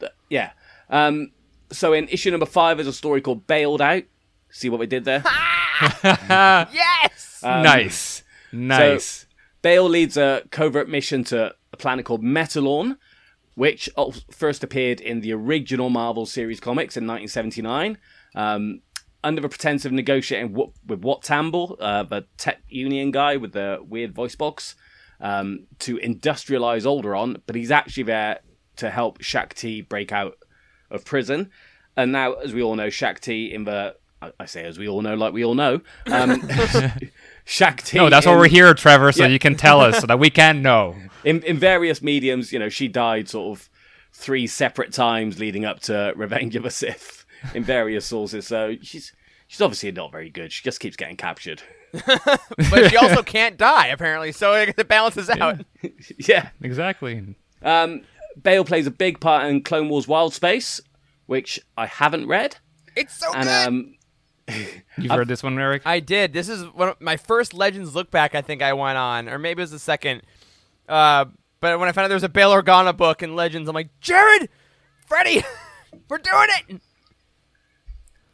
Yes. yeah. Um, so in issue number five, there's a story called Bailed Out. See what we did there? *laughs* *laughs* Yes! Um, nice. Nice. Bail leads a covert mission to a planet called Metalorn, which first appeared in the original Marvel series comics in 1979. Um, under the pretense of negotiating w- with Wat Tambor, uh, the tech union guy with the weird voice box, um, to industrialize Alderaan, but he's actually there to help Shaak Ti break out of prison. And now, as we all know, Shaak Ti in the I- I say as we all know, like we all know, um, *laughs* Shaak Ti. no, that's why in- we're here, Trevor, so Yeah. you can tell us so that we can know. *laughs* in in various mediums, you know, she died sort of three separate times leading up to Revenge of the Sith in various sources. So she's she's obviously not very good. She just keeps getting captured. *laughs* but she also can't die, apparently, so it it balances out. *laughs* yeah. Exactly. Um, Bail plays a big part in Clone Wars Wild Space, which I haven't read, It's so and good! um, *laughs* You've heard this one, Eric? I did. This is one of my first Legends look back. I think I went on, or maybe it was the second. Uh, but when I found out there was a Bail Organa book in Legends, I'm like, Jared, Freddie, we're doing it.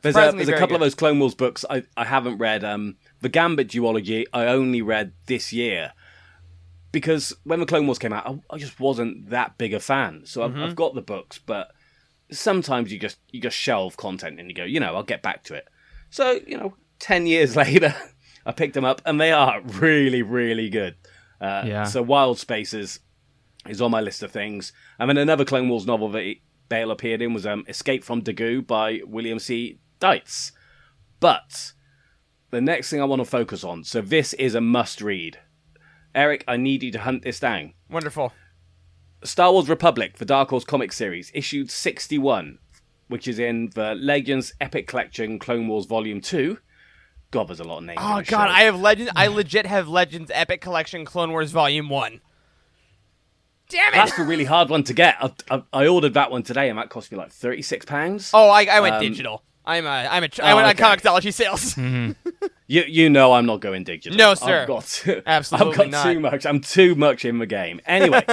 There's a, there's a couple of those Clone Wars books I, I haven't read. Um, the Gambit duology I only read this year because when the Clone Wars came out, I, I just wasn't that big a fan. So I've, Mm-hmm. I've got the books, but sometimes you just you just shelve content and you go, you know, I'll get back to it. So you know, ten years *laughs* later, I picked them up and they are really really good. Uh, Yeah. So Wild Spaces is on my list of things. And then another Clone Wars novel that Bail appeared in was um, Escape from Dagu by William C. Dietz. But the next thing I want to focus on, so this is a must read. Eric, I need you to hunt this down. Wonderful. Star Wars Republic, the Dark Horse comic series, issued 61, which is in the Legends Epic Collection Clone Wars Volume 2. God, there's a lot of names. Oh god, show. I have Legends. I legit have Legends Epic Collection Clone Wars Volume One. Damn it! That's a really hard one to get. I, I, I ordered that one today, and that cost me like £36. oh, I, I went Um, digital. I'm a I'm a Oh, I went okay. on Comixology sales. Mm-hmm. *laughs* You you know I'm not going digital. No, sir. *laughs* I've got Absolutely I've got not. too much. I'm too much in the game. Anyway,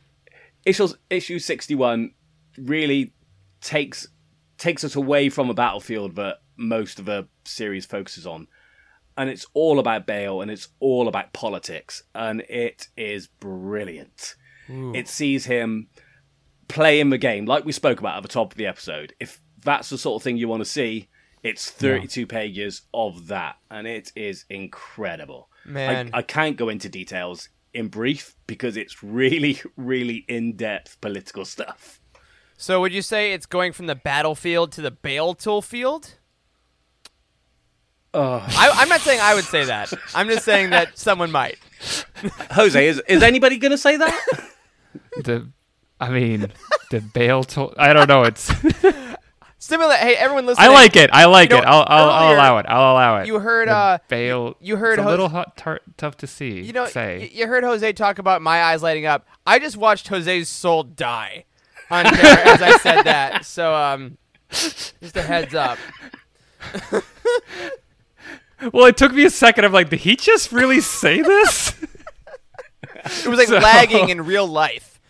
*laughs* issue issue 61 really takes takes us away from a battlefield that most of the series focuses on, and it's all about Bail and it's all about politics, and it is brilliant. It sees him playing the game like we spoke about at the top of the episode. If that's the sort of thing you want to see, it's 32 pages of that, and it is incredible. Man. I, I can't go into details in brief because it's really, really in depth political stuff. So would you say it's going from the battlefield to the Bale tool field? I, I'm not saying I would say that. I'm just saying that *laughs* someone might. Jose, is, is anybody going to say that? *laughs* The, I mean, the Bale tool. I don't know. It's. *laughs* Similar. Hey, everyone listening. I like it. I like You know, it. I'll, I'll, I'll allow it. I'll allow it. you heard, The uh, you heard It's a Jose- little hot, tar- tough to see. You know, say. you heard Jose talk about my eyes lighting up. I just watched Jose's soul die on camera as I said that. *laughs* So, um, just a heads up. well, it took me a second. I'm like, did he just really say this? It was like *laughs* So- lagging in real life.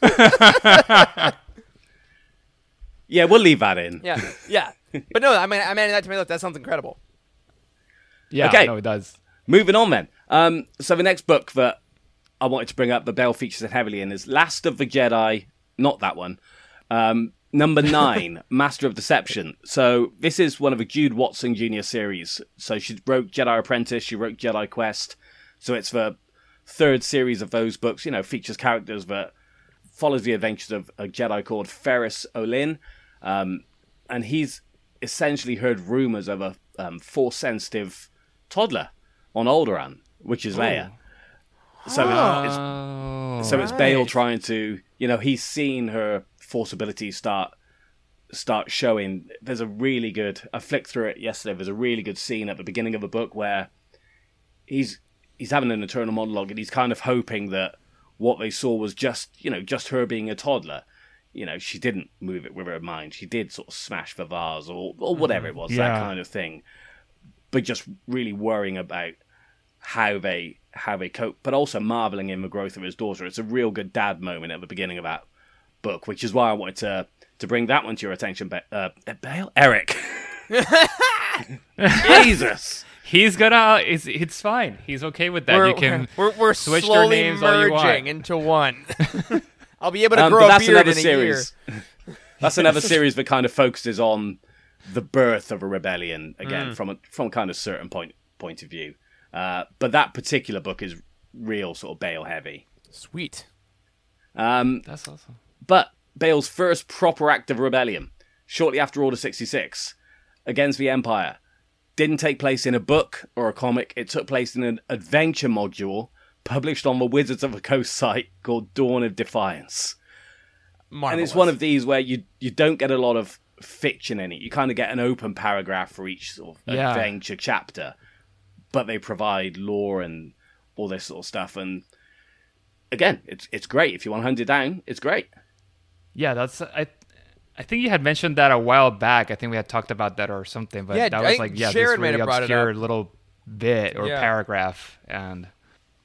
*laughs* yeah, we'll leave that in. Yeah, yeah. But no, I mean, I mean that to me. Look, that sounds incredible. yeah. Okay. No, it does. Moving on then. Um, so the next book that I wanted to bring up, the Bell features it heavily in, is Last of the Jedi. Not that one. Um, number nine, *laughs* Master of Deception. So this is one of the Jude Watson Jr. series. So she wrote Jedi Apprentice, she wrote Jedi Quest. So it's the third series of those books. You know, features characters that follows the adventures of a Jedi called Ferus Olin, um, and he's essentially heard rumors of a um, force sensitive toddler on Alderaan, which is Leia. So it's, Oh. so it's Bail trying to, you know, he's seen her force abilities start start showing. There's a really good. I flicked through it yesterday. There's a really good scene at the beginning of the book where he's he's having an internal monologue and he's kind of hoping that what they saw was just, you know, just her being a toddler. You know, she didn't move it with her mind. She did sort of smash the vase or or whatever it was, that kind of thing. But just really worrying about how they how they cope, but also marveling in the growth of his daughter. It's a real good dad moment at the beginning of that book, which is why I wanted to to bring that one to your attention, But uh, Bail, Eric. *laughs* Jesus. He's gonna. It's, it's fine. He's okay with that. we're, you can. we're, we're switch their slowly names all you want. merging into one. *laughs* I'll be able to Um, grow but a that's beard another in a series. *laughs* that's another series that kind of focuses on the birth of a rebellion again from a from a kind of certain point point of view. Uh, but that particular book is real sort of Bail heavy. Sweet. Um, That's awesome. But Bail's first proper act of rebellion, shortly after Order 66, against the Empire, didn't take place in a book or a comic. It took place in an adventure module published on the Wizards of the Coast site called Dawn of Defiance. Marvelous. And it's one of these where you you don't get a lot of fiction in it. You kind of get an open paragraph for each sort of Yeah. adventure chapter, but they provide lore and all this sort of stuff. And again, it's it's great if you want to hunt it down. It's great. Yeah, that's. I. I think you had mentioned that a while back. I think we had talked about that or something. But Yeah, that I was think like yeah, Sharon this really have brought it obscure little bit or Yeah. paragraph, and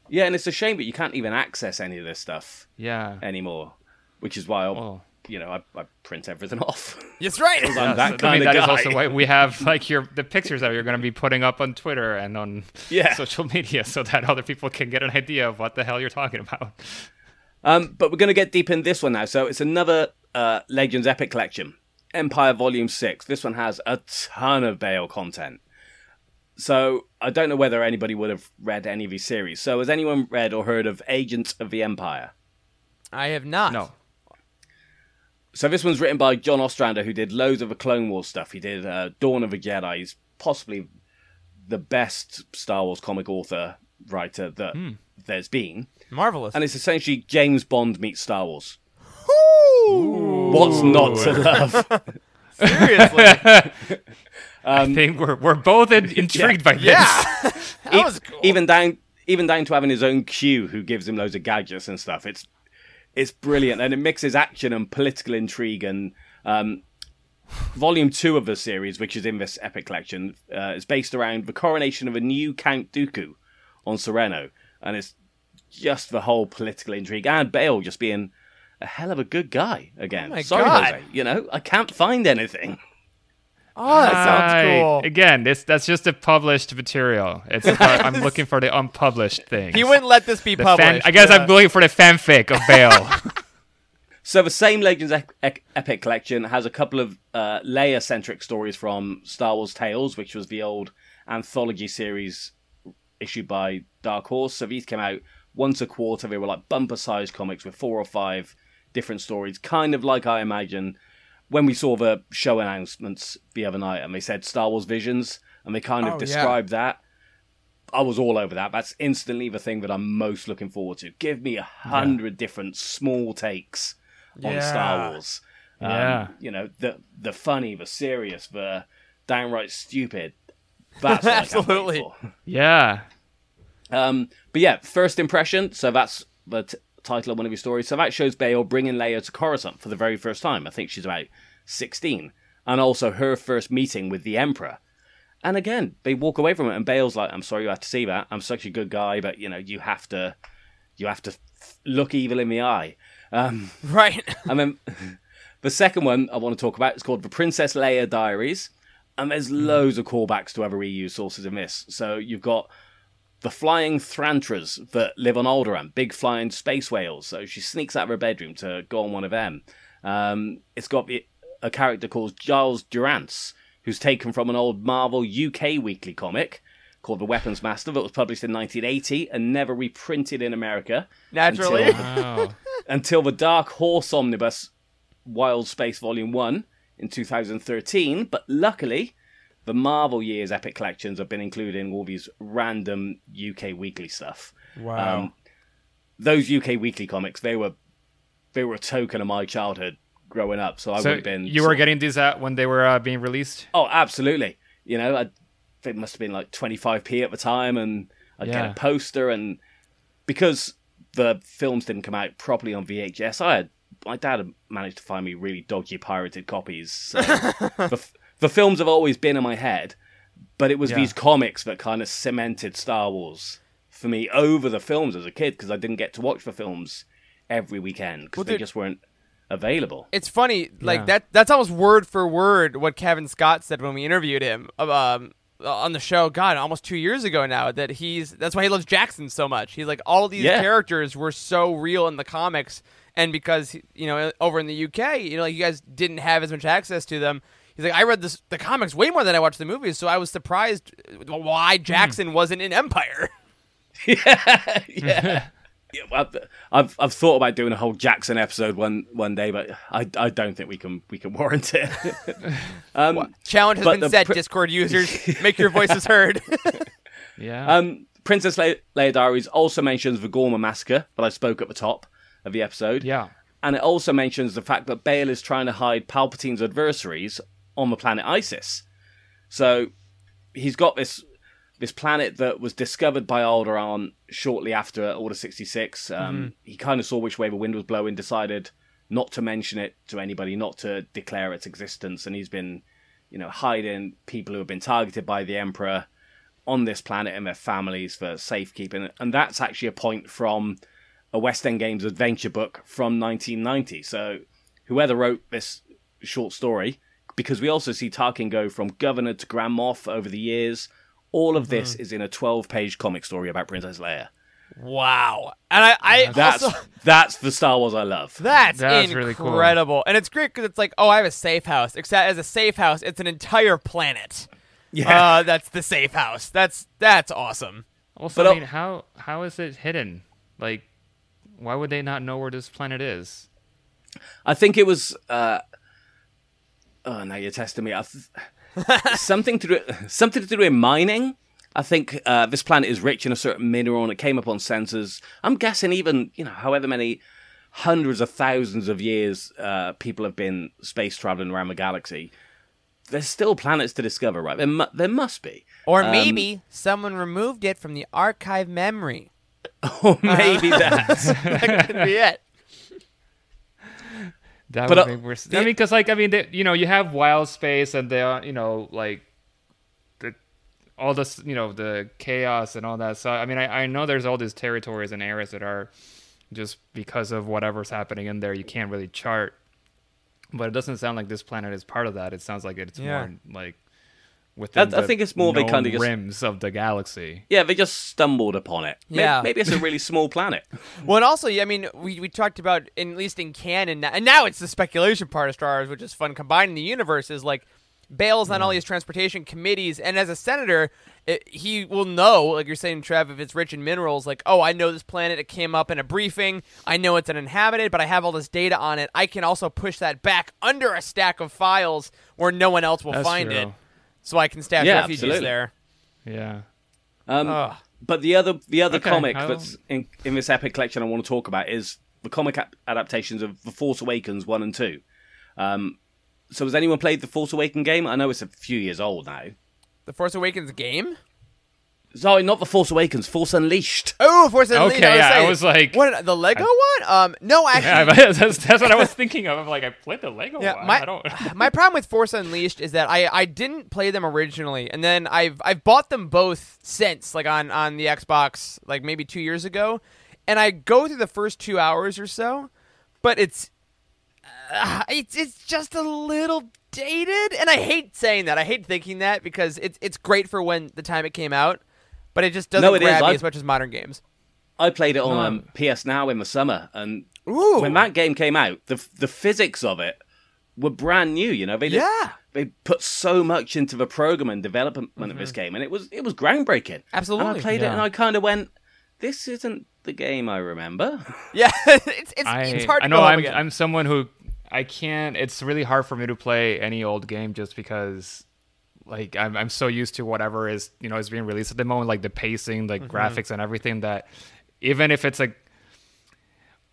Yeah, and it's a shame that you can't even access any of this stuff yeah. anymore, which is why I, Oh. you know, I, I print everything *laughs* off. That's right. I'm Yeah, that so- I kind mean, of that is guy. also why we have like your the pictures that you're going to be putting up on Twitter and on Yeah. *laughs* social media, so that other people can get an idea of what the hell you're talking about. Um, but we're going to get deep in this one now. So it's another uh, Legends Epic Collection, Empire Volume 6. This one has a ton of Bail content. So I don't know whether anybody would have read any of these series. So has anyone read or heard of Agents of the Empire? I have not. No, So this one's written by John Ostrander, who did loads of the Clone Wars stuff. He did uh, Dawn of the Jedi. He's possibly the best Star Wars comic author writer that there's been. Marvelous. And it's essentially James Bond meets Star Wars. What's not to love? *laughs* Seriously. *laughs* I think we're we're both in, *laughs* intrigued by this. yeah. *laughs* that was cool. even down even down to having his own Q who gives him loads of gadgets and stuff. It's it's brilliant and it mixes action and political intrigue and um, volume two of the series, which is in this epic collection, uh, is based around the coronation of a new Count Dooku on Serenno, and it's just the whole political intrigue and Bail just being a hell of a good guy again. Oh my Sorry, God. Jose, you know I can't find anything. Oh, that sounds Right. cool. Again, this that's just a published material. It's *laughs* not- I'm looking for the unpublished thing. He wouldn't let this be The fan, published. I guess yeah. I'm looking for the fanfic of Bail. *laughs* So the same Legends Ep- Ep- Epic collection has a couple of uh, Leia-centric stories from Star Wars Tales, which was the old anthology series issued by Dark Horse. So these came out once a quarter. They were like bumper-sized comics with four or five different stories, kind of like I imagine when we saw the show announcements the other night, and they said Star Wars Visions, and they kind of Oh, yeah. described that. I was all over that. That's instantly the thing that I'm most looking forward to. Give me a hundred different small takes on Yeah. Star Wars. Um, Yeah. You know, the the funny, the serious, the downright stupid. That's what I can't wait Absolutely. for. *laughs* yeah. Um, but yeah, first impression. So that's the t- title of one of your stories. So that shows Bail bringing Leia to Coruscant for the very first time. I think she's about 16. And also her first meeting with the Emperor. And again, they walk away from it, and Bail's like, "I'm sorry you had to see that. I'm such a good guy, but you know, you have to, you have to look evil in the eye." Um, Right. *laughs* and then the second one I want to talk about is called The Princess Leia Diaries. And there's loads of callbacks to other EU sources in this. So you've got the flying Thrantas that live on Alderaan, big flying space whales. So she sneaks out of her bedroom to go on one of them. Um, it's got the, a character called Giles Durance, who's taken from an old Marvel UK weekly comic called The Weapons Master that was published in 1980 and never reprinted in America Naturally. Until- Wow. *laughs* until the Dark Horse Omnibus Wild Space Volume 1 in 2013. But luckily, the Marvel years Epic collections have been including all these random UK weekly stuff. Wow. Um, those UK weekly comics, they were they were a token of my childhood growing up. So I so would have been. you were of- getting these out when they were uh, being released. Oh, absolutely. You know, I, it must have been like 25p at the time, and I'd get a poster, and because the films didn't come out properly on VHS, I had my dad had managed to find me really dodgy pirated copies. So *laughs* the, the films have always been in my head, but it was Yeah. these comics that kind of cemented Star Wars for me over the films as a kid because I didn't get to watch the films every weekend because Well, they just weren't available. It's funny, like Yeah. that. That's almost word for word what Kevin Scott said when we interviewed him um, on the show. God, almost two years ago now. That he's that's why he loves Jaxxon so much. He's like all these Yeah. characters were so real in the comics, and because you know over in the UK, you know, like you guys didn't have as much access to them. He's like, I read this, the comics way more than I watched the movies, so I was surprised why Jaxxon wasn't in Empire. *laughs* yeah, yeah. Yeah, well, I've, I've I've thought about doing a whole Jaxxon episode one one day, but I, I don't think we can we can warrant it. *laughs* um, Challenge has been the set, pr- Discord users. *laughs* Make your voices heard. Yeah. um, Princess Le- Leia Diaries also mentions the Ghorman massacre that I spoke at the top of the episode, yeah. and it also mentions the fact that Bail is trying to hide Palpatine's adversaries on the planet Isis. So he's got this this planet that was discovered by Alderaan shortly after Order 66. Um, He kind of saw which way the wind was blowing, decided not to mention it to anybody, not to declare its existence, and he's been, you know, hiding people who have been targeted by the Emperor on this planet and their families for safekeeping. And that's actually a point from a West End Games adventure book from 1990. So whoever wrote this short story, because we also see Tarkin go from governor to Grand Moff over the years. All of this is in a 12 page comic story about Princess Leia. wow. And I, I That's also that's the Star Wars I love. That's, That's really cool. incredible, and it's great because it's like, oh, I have a safe house. Except as a safe house, it's an entire planet. Yeah. Uh, that's the safe house. That's that's awesome. Also, But, I uh, mean, how how is it hidden? Like, why would they not know where this planet is? I think it was. Uh, oh, now you're testing me. Something to do something to do with mining. I think uh, this planet is rich in a certain mineral, and it came up on sensors. I'm guessing even you know, however many hundreds of thousands of years uh, people have been space traveling around the galaxy. There's still planets to discover, right? There, mu- there must be, Or Um, maybe someone removed it from the archive memory. *laughs* or maybe that. *laughs* that could be it. That But, would uh, make worse. the- I mean, because like I mean, they, you know, you have wild space, and they are, you know, like the all this, you know, the chaos and all that. So I mean, I, I know there's all these territories and areas that are just because of whatever's happening in there, you can't really chart. But it doesn't sound like this planet is part of that. It sounds like it's Yeah. more like within. I the think it's more they known kinda just- rims of the galaxy. yeah, they just stumbled upon it. Yeah. maybe it's a really small planet. *laughs* Well, and also, yeah, I mean, we, we talked about, in, at least in canon, and now it's the speculation part of Star Wars, which is fun. Combining the universes, like Bail's on all these transportation committees, and as a senator, it, he will know, like you're saying, Trev, if it's rich in minerals, like, oh, I know this planet. It came up in a briefing. I know it's uninhabited, but I have all this data on it. I can also push that back under a stack of files where no one else will That's find true. it, so I can stash Yeah, refugees absolutely. there. Yeah. Um, Ugh. But the other the other Okay, comic I'll- that's in, in this epic collection I want to talk about is the comic a- adaptations of The Force Awakens one and two. Um, so has anyone played the Force Awakens game? I know it's a few years old now. The Force Awakens game? Sorry, not the Force Awakens, Force Unleashed. Oh, Force Unleashed. Okay, yeah, I was like- what the Lego one? Um, no, actually, *laughs* Yeah, that's, that's what I was thinking of. I'm like, I played the Lego Yeah, one. my I don't. *sighs* *laughs* my problem with Force Unleashed is that I, I didn't play them originally, and then I've I've bought them both since, like on on the Xbox, like maybe two years ago, and I go through the first two hours or so, but it's uh, it's it's just a little dated, and I hate saying that. I hate thinking that because it's it's great for when the time it came out, but it just doesn't No, it is. grab me I've- as much as modern games. I played it on um, PS Now in the summer, and Ooh, when that game came out, the the physics of it were brand new. You know, they did- yeah, they put so much into the program and development of this game, and it was it was groundbreaking. And Absolutely. I played it, and I kind of went, "This isn't the game I remember." *laughs* yeah, *laughs* it's it's, I, it's hard to I know go I'm again. I'm someone who I can't. It's really hard for me to play any old game just because, like I'm I'm so used to whatever is you know is being released at the moment, like the pacing, like mm-hmm. graphics and everything that even if it's like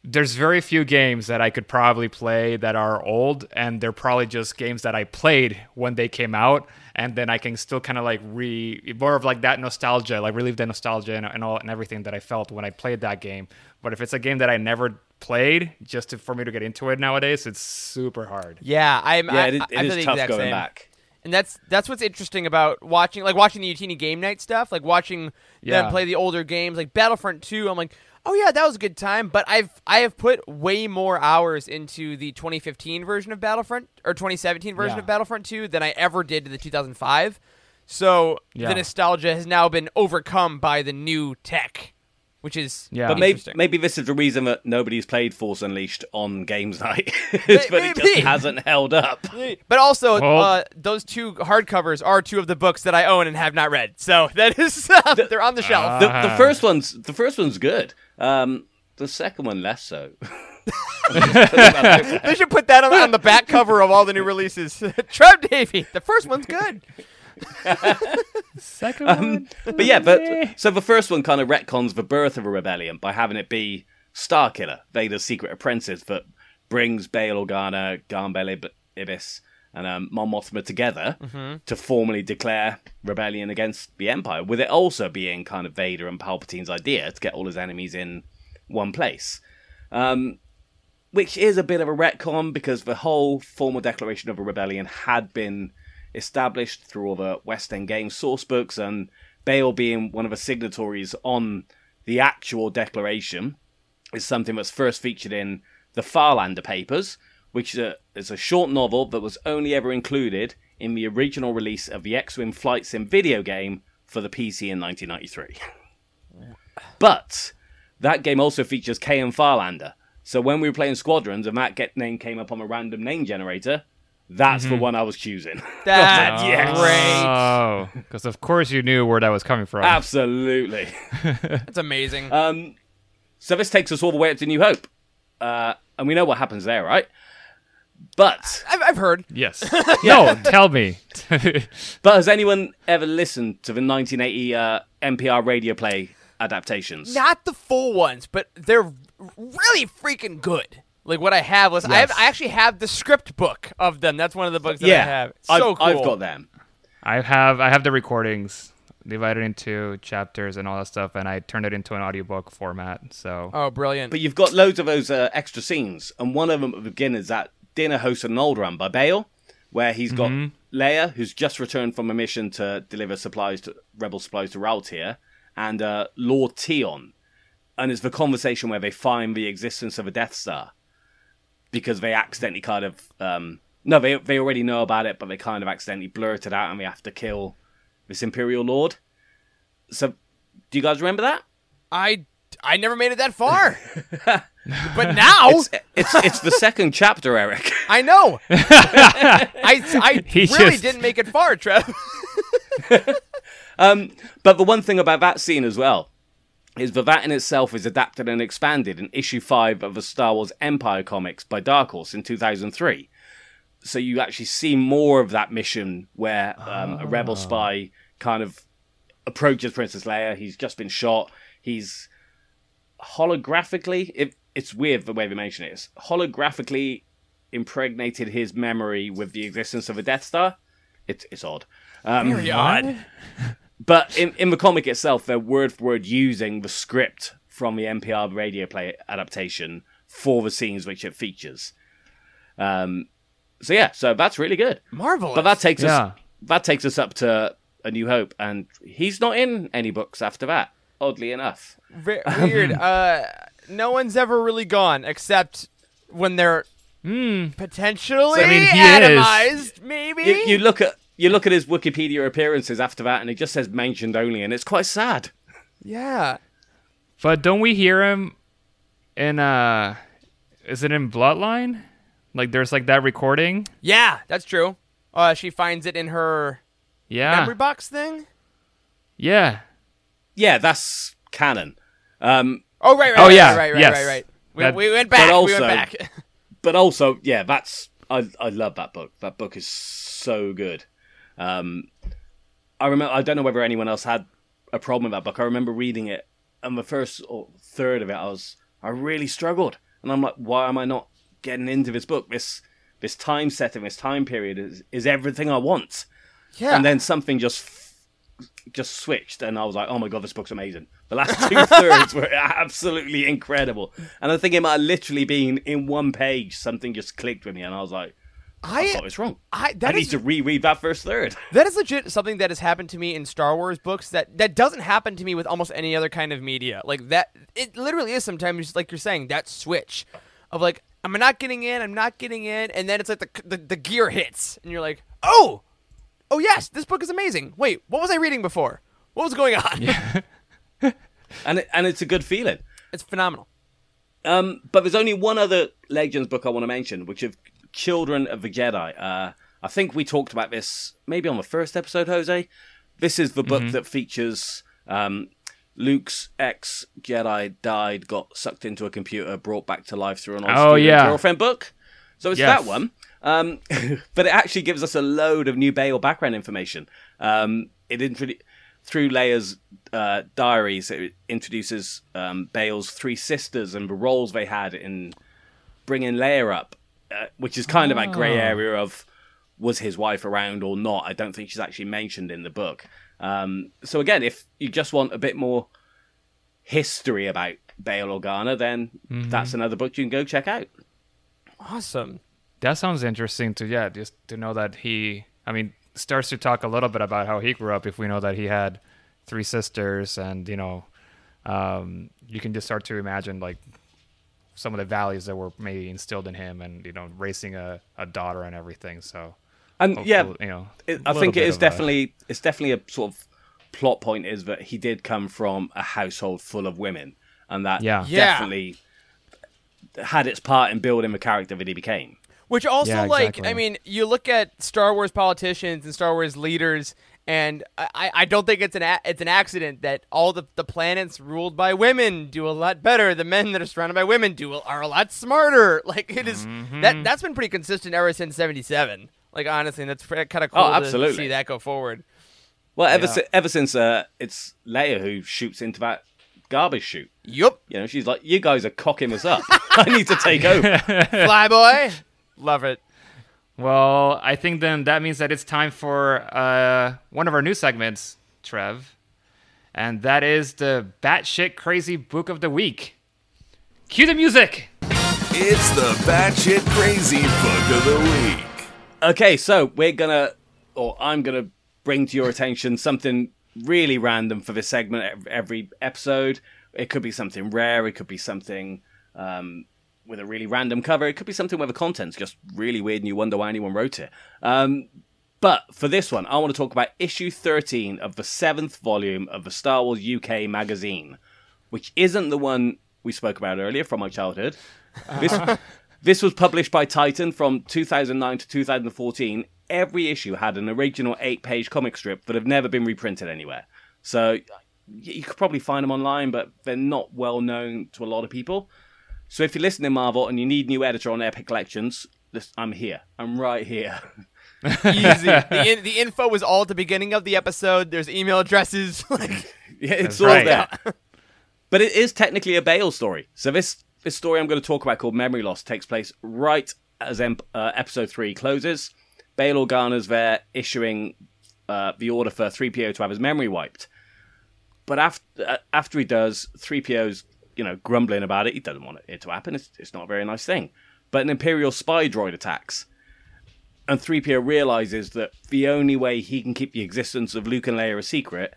there's very few games that I could probably play that are old, and they're probably just games that I played when they came out, and then I can still kind of like re more of like that nostalgia, like relive the nostalgia and, and all and everything that I felt when I played that game. But if it's a game that I never played, just to, for me to get into it nowadays, it's super hard. Yeah, I'm. Yeah, I, it, I, it I is tough going same. back. And that's that's what's interesting about watching like watching the Utini game night stuff, like watching Yeah. them play the older games, like Battlefront 2. I'm like, oh yeah, that was a good time. But I've I have put way more hours into the 2015 version of Battlefront or 2017 version Yeah. of Battlefront 2 than I ever did to the 2005. So Yeah. the nostalgia has now been overcome by the new tech, which is Yeah. But maybe maybe this is the reason that nobody's played Force Unleashed on Games Night, *laughs* is that it just hasn't held up. *laughs* But also, Well- uh, those two hardcovers are two of the books that I own and have not read. So *laughs* that is they're on the shelf. The, the Ah. first one's the first one's good. Um, the second one less so. they should put that on, on the back cover of all the new releases. Trev Davy, the first one's good. *laughs* Second Um, but yeah, but so the first one kind of retcons the birth of a rebellion by having it be Starkiller, Vader's secret apprentice that brings Bail Organa, Garm Bel Ib- Iblis, and um, Mon Mothma together to formally declare rebellion against the Empire, with it also being kind of Vader and Palpatine's idea to get all his enemies in one place. Um, which is a bit of a retcon because the whole formal declaration of a rebellion had been established through all the West End Games source books, and Bail being one of the signatories on the actual declaration is something that's first featured in the Farlander Papers, which is a, is a short novel that was only ever included in the original release of the X-Wing Flight Sim video game for the PC in 1993. But that game also features Keyan Farlander. So when we were playing Squadrons and that get name came up on a random name generator, that's the one I was choosing. *laughs* That's *laughs* Yes. great. Oh, because of course you knew where that was coming from. Absolutely. *laughs* That's amazing. Um, so this takes us all the way up to New Hope. Uh, and we know what happens there, right? But I've, I've heard. Yes. No, tell me. but has anyone ever listened to the 1980 uh, NPR radio play adaptations? Not the full ones, but they're really freaking good. Like what I have was I have, I actually have the script book of them. That's one of the books that I have. It's I've, so cool. I've got them. I have I have the recordings divided into chapters and all that stuff, and I turned it into an audiobook format. So Oh, brilliant. But you've got loads of those uh, extra scenes, and one of them at the beginning is that dinner hosted an old run by Bail, where he's got Leia, who's just returned from a mission to deliver supplies to rebel supplies to Ralltiir, and uh, Lord Tion, and it's the conversation where they find the existence of a Death Star because they accidentally kind of um, no, they they already know about it, but they kind of accidentally blurt it out, and we have to kill this Imperial Lord. So, do you guys remember that? I I never made it that far. *laughs* but now It's it's it's the second chapter, Eric. I know. *laughs* I I He really just- didn't make it far, Trev. *laughs* Um, but the one thing about that scene as well is that that in itself is adapted and expanded in issue five of the Star Wars Empire comics by Dark Horse in 2003. So you actually see more of that mission where um, a rebel spy kind of approaches Princess Leia. He's just been shot. He's holographically. It, it's weird the way they mention it. It's holographically impregnated his memory with the existence of a Death Star. It's it's odd. Um, Very odd. But in, in the comic itself, they're word for word using the script from the NPR radio play adaptation for the scenes which it features. Um, so yeah, so that's really good. Marvelous. But that takes Yeah. us that takes us up to A New Hope, and he's not in any books after that. Oddly enough, Ve- weird. uh, no one's ever really gone except when they're potentially I mean, he is. atomized. Maybe. you, you look at you look at his Wikipedia appearances after that, and it just says mentioned only, and it's quite sad. yeah. But don't we hear him in uh is it in Bloodline? Like there's like that recording? Yeah, that's true. Uh, she finds it in her Yeah. memory box thing. Yeah. Yeah, that's canon. Um, Oh right, right. Oh, right, yeah, right, right, yes. right, right. We, That- we went back. we also- went back. *laughs* but also, yeah, that's I I love that book. That book is so good. Um, I remember. I don't know whether anyone else had a problem with that book. I remember reading it, and the first or third of it, I was I really struggled, and I'm like, why am I not getting into this book? This this time setting, this time period is is everything I want. Yeah. And then something just just switched, and I was like, "Oh my god, this book's amazing!" The last two *laughs* thirds were absolutely incredible, and I think it might have literally been in one page. Something just clicked with me, and I was like, "I, I thought it's wrong. I I that need to reread that first third. *laughs* that is legit something that has happened to me in Star Wars books that that doesn't happen to me with almost any other kind of media. Like that, it literally is sometimes like you're saying that switch of like I'm not getting in, I'm not getting in, and then it's like the the, the gear hits, and you're like, oh, oh yes, this book is amazing. Wait, what was I reading before? What was going on? *laughs* and it, and it's a good feeling. it's phenomenal. Um, but there's only one other Legends book I want to mention, which is Children of the Jedi. Uh, I think we talked about this maybe on the first episode, Jose. This is the book that features um, Luke's ex Jedi died, got sucked into a computer, brought back to life through an old Oh, yeah. girlfriend book. So it's Yes. that one. Um, *laughs* but it actually gives us a load of new Bail background information. Um, it introdu- through Leia's uh, diaries, it introduces um, Bail's three sisters and the roles they had in bringing Leia up, uh, which is kind of that grey area of was his wife around or not. I don't think she's actually mentioned in the book. Um, so again, if you just want a bit more history about Bail Organa, then that's another book you can go check out. Awesome. That sounds interesting to yeah, just to know that he I mean, starts to talk a little bit about how he grew up if we know that he had three sisters and, you know, um, you can just start to imagine like some of the values that were maybe instilled in him and, you know, raising a, a daughter and everything. So And yeah, you know, it, a I think it is it bit is of a- definitely it's definitely a sort of plot point is that he did come from a household full of women, and that Yeah. Yeah. definitely had its part in building the character that he became. Which also, Yeah, like, exactly. I mean, you look at Star Wars politicians and Star Wars leaders, and I, I don't think it's an a- it's an accident that all the, the planets ruled by women do a lot better. The men that are surrounded by women do are a lot smarter. *laughs* Like it is- Mm-hmm. that that's been pretty consistent ever since '77. Like honestly, that's kind of cool Oh, to absolutely. see that go forward. Well, ever Yeah. si- ever since uh, it's Leia who shoots into that garbage chute. Yup, You know, she's like, "You guys are cocking us up. *laughs* I need to take over." *laughs* flyboy, love it. Well, I think then that means that it's time for uh, one of our new segments, Trev, and that is the batshit crazy book of the week. Cue the music. It's the batshit crazy book of the week. Okay, so we're gonna, or I'm gonna bring to your attention something really random for this segment ev- every episode. It could be something rare. It could be something um, with a really random cover. It could be something where the content's just really weird and you wonder why anyone wrote it. Um, but for this one, I want to talk about issue 13 of the seventh volume of the Star Wars UK magazine, which isn't the one we spoke about earlier from my childhood. This, *laughs* this was published by Titan from 2009 to 2014. Every issue had an original eight page comic strip that have never been reprinted anywhere. So you could probably find them online, but they're not well known to a lot of people. So if you're listening, Marvel, and you need new editor on Epic Collections, I'm here. I'm right here. *laughs* Easy. the, in, the info was all at the beginning of the episode. There's email addresses. *laughs* like, Yeah, it's That's all right. there. but it is technically a Bail story. So this this story I'm going to talk about called Memory Loss takes place right as em- uh, episode three closes. Bail Organa's there issuing uh, the order for 3PO to have his memory wiped. But after uh, after he does, 3PO's you know grumbling about it. He doesn't want it to happen. It's, it's not a very nice thing. But an Imperial spy droid attacks. And 3PO realizes that the only way he can keep the existence of Luke and Leia a secret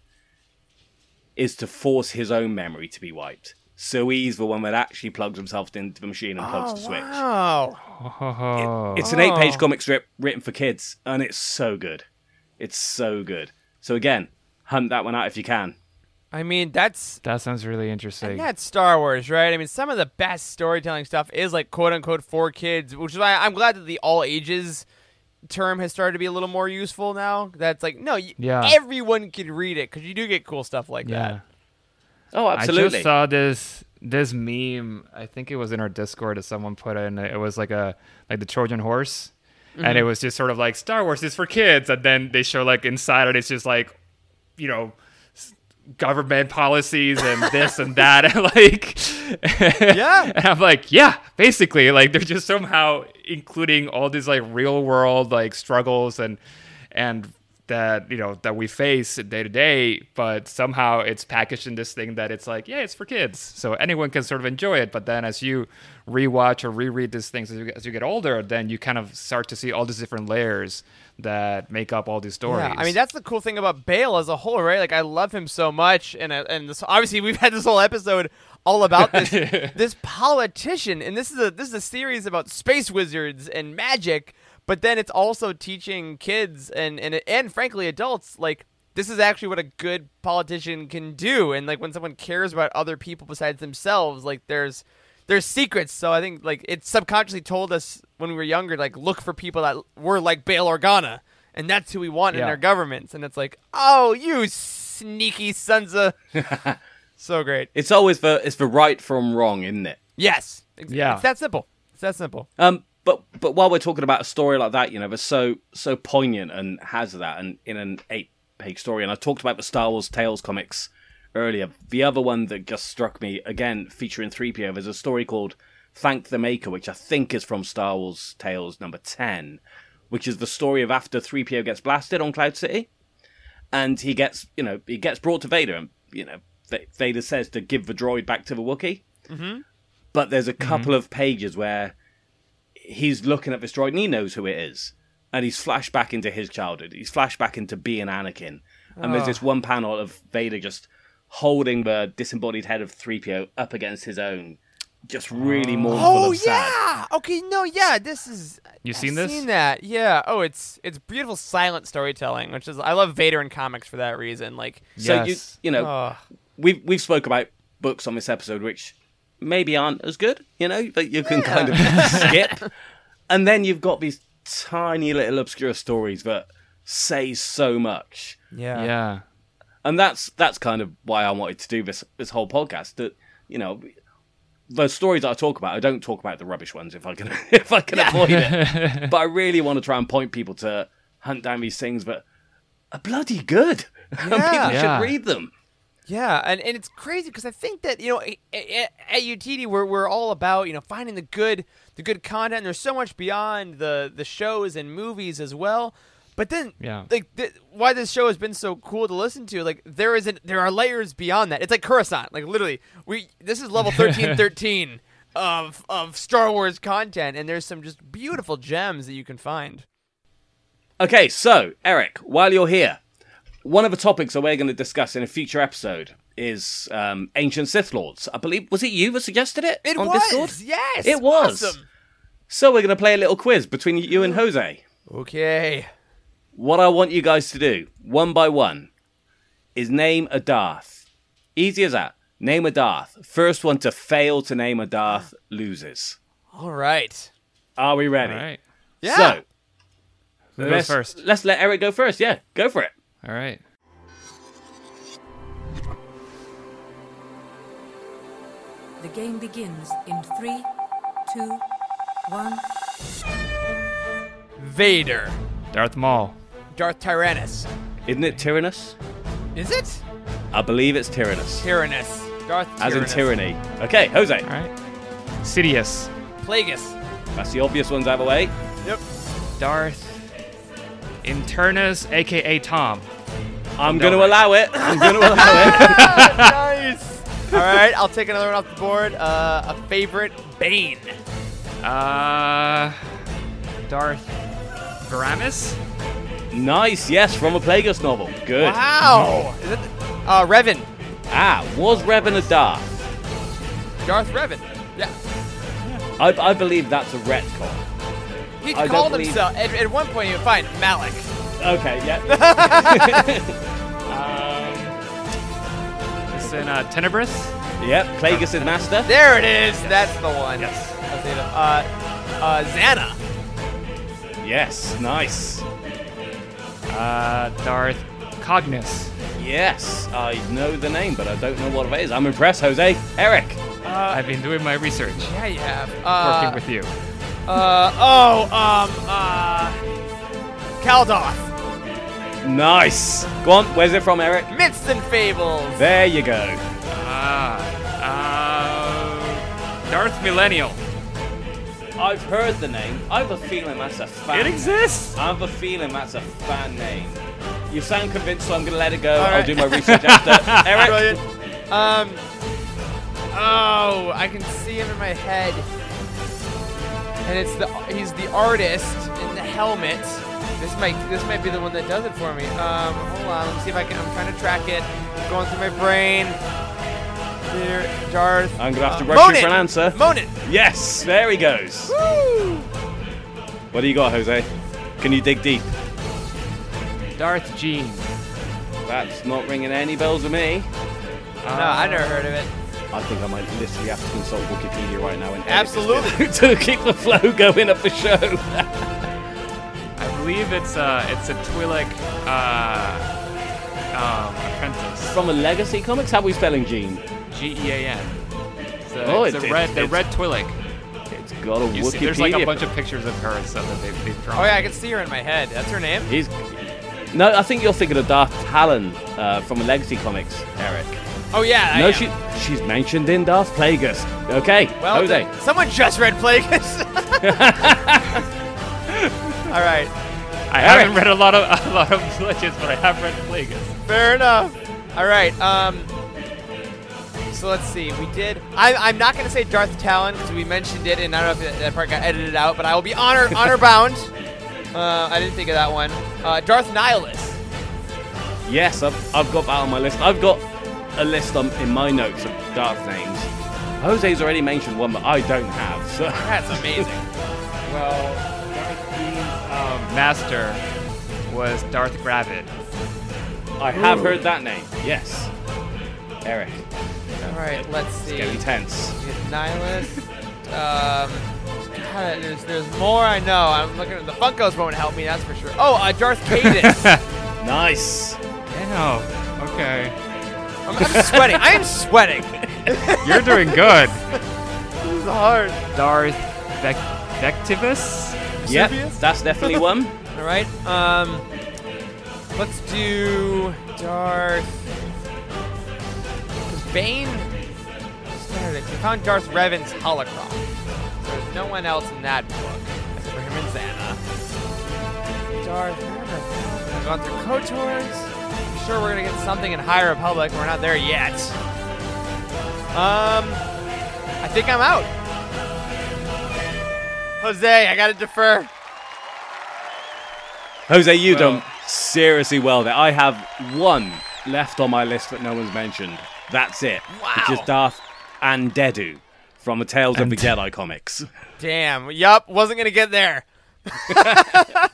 is to force his own memory to be wiped. So he's the one that actually plugs himself into the machine and plugs the oh, switch. wow. Oh, It's an eight page comic strip written for kids, and it's so good. It's so good. So again, hunt that one out if you can. I mean, that's that sounds really interesting. And that's Star Wars, right? I mean, some of the best storytelling stuff is like quote unquote for kids, which is why I'm glad that the all ages term has started to be a little more useful now. That's like, no, Yeah. everyone can read it because you do get cool stuff like yeah. that. Oh, absolutely. I absolutely. just saw this this meme. I think it was in our Discord that someone put in. It was like a like the Trojan horse, and mm-hmm. it was just sort of like Star Wars is for kids, and then they show like inside it, it's just like, you know. Government policies and this and that, and *laughs* like, Yeah. *laughs* and I'm like, yeah, basically, like they're just somehow including all these like real world like struggles and and that you know that we face day to day, but somehow it's packaged in this thing that it's like, yeah, it's for kids, so anyone can sort of enjoy it. But then as you rewatch or reread these things as you, as you get older, then you kind of start to see all these different layers that make up all these stories. Yeah, I mean that's the cool thing about Bail as a whole, right? Like I love him so much, and uh, and this, obviously we've had this whole episode all about this *laughs* this politician, and this is a this is a series about space wizards and magic, but then it's also teaching kids and and and frankly adults like this is actually what a good politician can do, and like when someone cares about other people besides themselves, like there's there's secrets. So I think like it subconsciously told us when we were younger, like look for people that were like Bail Organa, and that's who we want in our governments. And it's like, oh, you sneaky sons of, *laughs* so great. It's always for it's for right from wrong, isn't it? Yes, Yeah. it's that simple. It's that simple. Um, but but while we're talking about a story like that, you know, that's so so poignant and has that, and in an eight page story, and I talked about the Star Wars Tales comics earlier. The other one that just struck me again, featuring three PO, there's a story called "Thank the Maker," which I think is from Star Wars Tales number ten, which is the story of after three PO gets blasted on Cloud City, and he gets you know he gets brought to Vader, and you know Vader says to give the droid back to the Wookiee. Mm-hmm. But there's a couple of pages where he's looking at this droid and he knows who it is. And he's flashed back into his childhood. He's flashed back into being Anakin. And there's ah. this one panel of Vader just holding the disembodied head of 3PO up against his own. Just really oh. mournful Oh and sad. yeah. Okay. No. Yeah. This is. You I've seen this? Seen that? Yeah. Oh, it's it's beautiful silent storytelling, which is I love Vader in comics for that reason. Like, So Yes. you you know oh, we've we've spoke about books on this episode which maybe aren't as good, you know, that you can kind of *laughs* skip. *laughs* And then you've got these tiny little obscure stories that say so much. yeah. yeah. And that's that's kind of why I wanted to do this this whole podcast. That you know, the stories I talk about, I don't talk about the rubbish ones if I can *laughs* if I can avoid it. But I really want to try and point people to hunt down these things that are bloody good. and people Yeah. should read them. Yeah, and, and it's crazy because I think that you know a- a- at UTD we're we're all about you know finding the good the good content. And there's so much beyond the the shows and movies as well. But then, Yeah. like th- why this show has been so cool to listen to, like there is an, there are layers beyond that. It's like Coruscant, like literally we this is level thirteen *laughs* thirteen of of Star Wars content, and there's some just beautiful gems that you can find. Okay, so Eric, while you're here, one of the topics that we're going to discuss in a future episode is um, ancient Sith lords. I believe was it you that suggested it, It on was Discord? yes, It was. awesome. So we're going to play a little quiz between you and Jose. Okay, What I want you guys to do, one by one, is name a Darth. Easy as that. Name a Darth. First one to fail to name a Darth loses. all right, Are we ready? All right. yeah. So Who goes let's, first? let's let Eric go first. Yeah, go for it. All right. The game begins in three, two, one. Vader, Darth Maul. Darth Tyrannus. Isn't it Tyrannus? Is it? I believe it's Tyrannus. Tyrannus. Darth As in tyranny. Okay, Jose. All right. Sidious. Plagueis. That's the obvious ones out of the way. Yep. Darth Internus, aka Tom. I'm going to allow it. *laughs* I'm going to allow it. *laughs* nice. All right, I'll take another one off the board. Uh, a favorite, Bane. Uh, Darth Venamis. Nice, yes, from a Plagueis novel. Good. Wow. Is it? Uh, Revan. Ah, was Revan a Darth? Darth Revan. Yeah. I, I believe that's a retcon. He I don't called believe- himself at, at one point. You find Malak. Okay, yeah. *laughs* It's in uh, Tenebrous. yep, Plagueis' is master. There it is. That's the one. Yes. Uh, uh, Zannah. Yes, nice. Uh, Darth Cognus. Yes, I know the name, but I don't know what it is. I'm impressed, Jose. Eric. I've been doing my research, Yeah, you have. Uh, working with you. Uh oh, um, uh, Caldoth, Nice. Go on. Where's it from, Eric? Myths and Fables. There you go. Ah, uh, Darth Millennial. I've heard the name. I have a feeling that's a fan. It exists. I have a feeling that's a fan name. You sound convinced, so I'm gonna let it go. All I'll do my research after. *laughs* Eric. Brilliant. Um. Oh, I can see him in my head, and it's the he's the artist in the helmet. This might this might be the one that does it for me. Um, hold on, let me see if I can. I'm trying to track it. Going through my brain. There, Darth. I'm gonna have to uh, rush you for an answer. Momin. Yes, there he goes. Woo! What do you got, Jose? Can you dig deep? Darth Gean. That's not ringing any bells with me. no, I never heard of it. I think I might literally have to consult Wikipedia right now and Absolutely. *laughs* to keep the flow going of the show. *laughs* I believe it's uh it's a Twi'lek uh um apprentice. From a Legacy Comics, how are we spelling Gean? G E A N. It's a, Oh, it's it- a it- red the red Twi'lek. It's got a You Wikipedia. see, there's like a bunch of pictures of her and stuff that they, they've drawn. Oh yeah, I can see her in my head. That's her name. He's. No, I think you're thinking of Darth Talon uh, from a Legacy Comics, Eric. Oh yeah. I no, am. she she's mentioned in Darth Plagueis. Okay, Well, Jose. then, someone just read Plagueis. *laughs* *laughs* All right. I haven't read a lot of *laughs* a lot of legends, but I have read Plagueis. Fair enough. All right. Um. So let's see. We did. I, I'm not going to say Darth Talon because we mentioned it, and I don't know if that, part got edited out, but I will be honor *laughs* honor bound. Uh, I didn't think of that one. Uh, Darth Nihilus. Yes, I've, I've got that on my list. I've got a list on, in my notes of Darth names. Jose's already mentioned one that I don't have. So That's amazing. *laughs* Well, um, master was Darth Gravid. I have heard that name. Yes, Eric. All right. Let's see. Getting tense. We get Nihilus. Um. God, there's, there's more I know. I'm looking at the Funkos won't help me, that's for sure. Oh, uh, Darth Caedus. *laughs* Nice. Damn. Okay. I'm, I'm sweating. I am sweating. *laughs* You're doing good. *laughs* This is hard. Darth Vec- Vectivus? Yep, that's definitely one. *laughs* All right. Um, let's do Darth. Because Bane started. We found Darth Revan's Holocron. So there's no one else in that book except for him and Zannah. Darth. I've gone through KOTORs. I'm sure we're gonna get something in High Republic. We're not there yet. Um, I think I'm out. Jose, I gotta defer. Jose, you Well- done seriously well there. I have one left on my list that no one's mentioned. That's it. Which is Darth Andeddu from the Tales of the Jedi comics. Damn. Yup. Wasn't gonna get there. *laughs*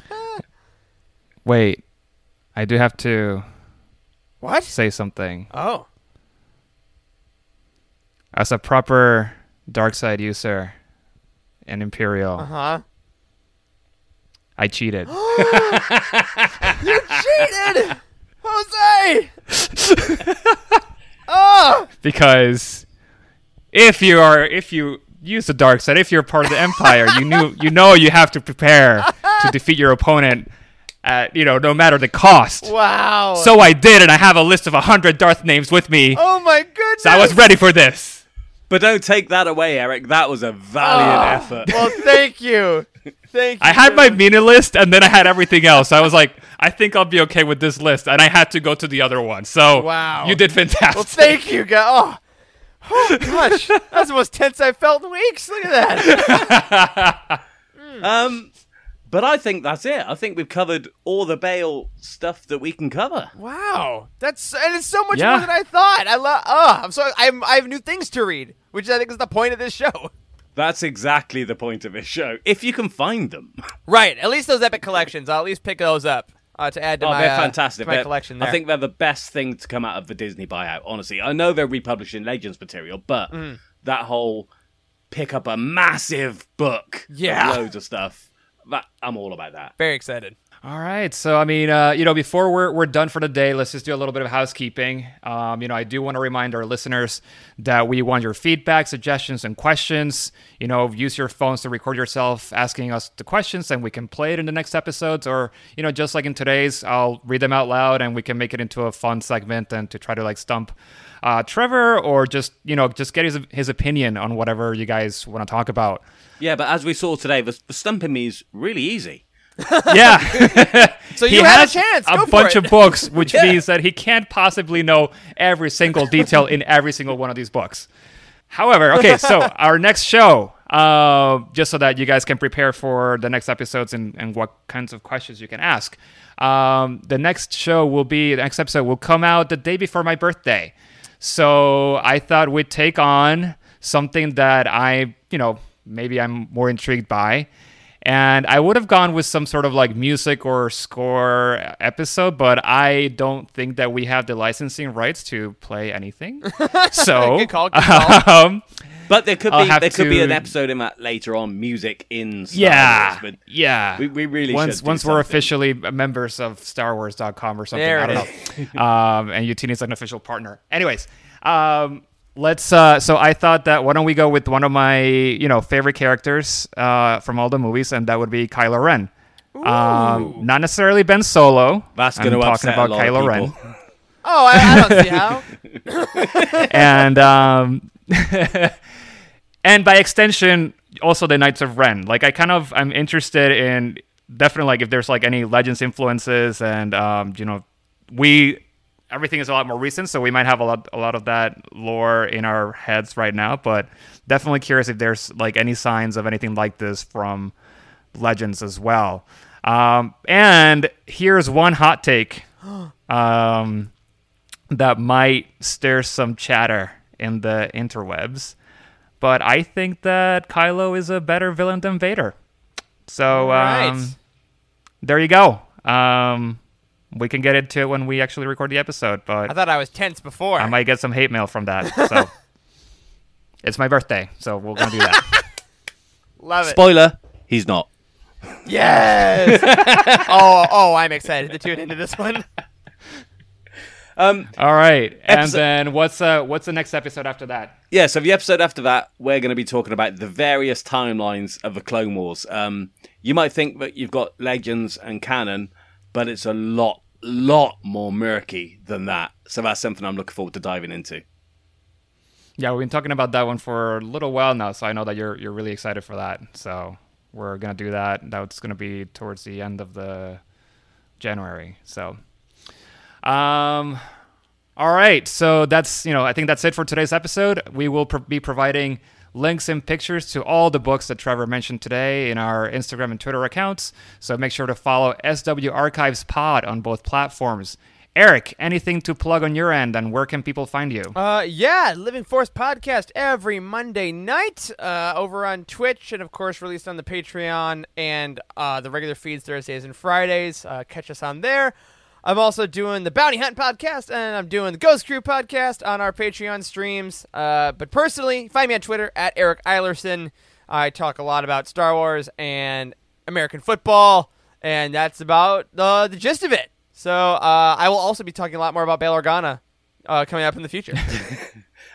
Wait. I do have to What? say something. Oh. As a proper dark side user in Imperial, Uh huh. I cheated. *gasps* You cheated, Jose. *laughs* oh. because if you are if you use the dark side, if you're part of the empire, you knew you know you have to prepare to *laughs* defeat your opponent at you know no matter the cost. Wow. So I did, and I have a list of hundred Darth names with me. Oh my goodness. So I was ready for this. But don't take that away, Eric. That was a valiant Oh, effort. Well, thank you. *laughs* Thank you. I had my Jose. Mina list, and then I had everything else. I was like, I think I'll be okay with this list, and I had to go to the other one. So Wow. you did fantastic. Well, thank you, guys. Oh. Oh gosh, *laughs* that's the most tense I've felt in weeks. Look at that. *laughs* Um, but I think that's it. I think we've covered all the Bail stuff that we can cover. Wow, that's and it's so much Yeah. more than I thought. I love. Oh, I'm so I'm I have new things to read, which I think is the point of this show. *laughs* That's exactly the point of this show. If you can find them. *laughs* Right. At least those epic collections. I'll at least pick those up uh, to add to Oh, my, they're uh, fantastic. to my They're- collection. There. I think they're the best thing to come out of the Disney buyout, honestly. I know they're republishing Legends material, but Mm. that whole pick up a massive book, Yeah. loads of stuff, that I'm all about that. very excited. All right. So, I mean, uh, you know, before we're, we're done for the day, let's just do a little bit of housekeeping. Um, you know, I do want to remind our listeners that we want your feedback, suggestions, and questions. You know, use your phones to record yourself asking us the questions and we can play it in the next episodes. Or, you know, just like in today's, I'll read them out loud and we can make it into a fun segment and to try to like stump uh, Trevor or just, you know, just get his, his opinion on whatever you guys want to talk about. Yeah, but as we saw today, the, the stumping me is really easy. *laughs* Yeah. *laughs* So he you had a chance. A Go for bunch it. of books, which *laughs* means that he can't possibly know every single detail in every single one of these books. However, okay, so our next show, uh, just so that you guys can prepare for the next episodes and, and what kinds of questions you can ask. Um, the next show will be, the next episode will come out the day before my birthday. So I thought we'd take on something that I, you know, maybe I'm more intrigued by. And I would have gone with some sort of like music or score episode, but I don't think that we have the licensing rights to play anything. *laughs* So, Good call, good call. *laughs* um, But there could I'll be have there could be an episode in that later on, music in Star yeah, Wars, but yeah. we, we really once should do once we're officially members of StarWars.com or something. There I it don't know. *laughs* um, and Utini's an official partner. Anyways, um, let's. Uh, so I thought that why don't we go with one of my you know favorite characters uh, from all the movies, and that would be Kylo Ren. Um, not necessarily Ben Solo. That's I'm going to talking upset about a lot Kylo of Ren. people. Oh, I, I don't see how. *laughs* and um, *laughs* and by extension, also the Knights of Ren. Like I kind of I'm interested in definitely like if there's like any Legends influences, and um, you know, we everything is a lot more recent, so we might have a lot a lot of that lore in our heads right now. But definitely curious if there's like any signs of anything like this from Legends as well. Um, and here's one hot take. *gasps* Um, that might stir some chatter in the interwebs. But I think that Kylo is a better villain than Vader. So Right. um, there you go. Um, we can get into it when we actually record the episode, But I thought I was tense before. I might get some hate mail from that. So *laughs* it's my birthday, so we're gonna do that. *laughs* Love it. Spoiler: He's not. Yes. *laughs* oh, oh, I'm excited to tune into this one. Um, All right, and Episode- then what's uh what's the next episode after that? yeah, so the episode after that, we're going to be talking about the various timelines of the Clone Wars. Um, you might think that you've got legends and canon, but it's a lot, lot more murky than that. So that's something I'm looking forward to diving into. Yeah, we've been talking about that one for a little while now, so I know that you're you're really excited for that. So we're gonna do that. That's gonna be towards the end of the January. So, um, all right. So that's you know I think that's it for today's episode. We will pro- be providing links and pictures to all the books that Trevor mentioned today in our Instagram and Twitter accounts. So make sure to follow SW Archives Pod on both platforms. Eric, anything to plug on your end, and where can people find you? Uh, yeah, Living Force podcast every Monday night uh, over on Twitch, and of course released on the Patreon and uh, the regular feeds Thursdays and Fridays. Uh, catch us on there. I'm also doing the Bounty Hunt podcast, and I'm doing the Ghost Crew podcast on our Patreon streams. Uh, but personally, find me on Twitter at Eric Eilersen. I talk a lot about Star Wars and American football, and that's about the the gist of it. So uh, I will also be talking a lot more about Bail Organa uh, coming up in the future. *laughs*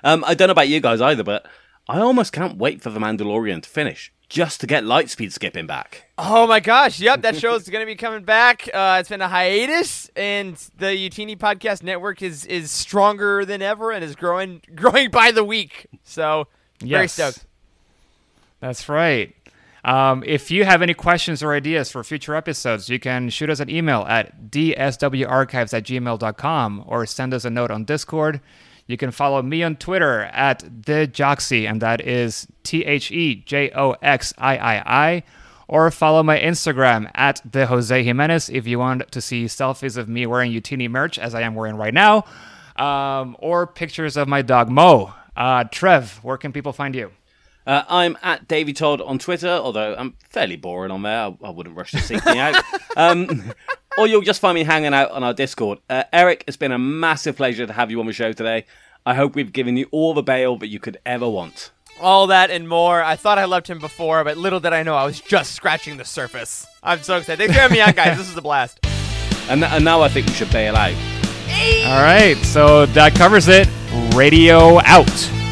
Um, I don't know about you guys either, but I almost can't wait for the Mandalorian to finish just to get Lightspeed skipping back. Oh my gosh! Yep, that show is *laughs* going to be coming back. Uh, it's been a hiatus, and the Utini Podcast Network is is stronger than ever and is growing *laughs* growing by the week. So very stoked. That's right. Um, if you have any questions or ideas for future episodes, you can shoot us an email at dswarchives at gmail.com or send us a note on Discord. You can follow me on Twitter at the Joxy, and that is T H E J O X I I I. Or follow my Instagram at the Jose Jimenez if you want to see selfies of me wearing Utini merch, as I am wearing right now, um, or pictures of my dog Mo. Uh, Trev, where can people find you? Uh, I'm at Davy Todd on Twitter, although I'm fairly boring on there. I, I wouldn't rush to seek me out. *laughs* Um, or you'll just find me hanging out on our Discord. Uh, Eric, it's been a massive pleasure to have you on the show today. I hope we've given you all the bail that you could ever want. All that and more. I thought I loved him before, but little did I know I was just scratching the surface. I'm so excited. Thanks for having me on, guys. This is a blast. And, and now I think we should bail out. All right, so that covers it. Radio out.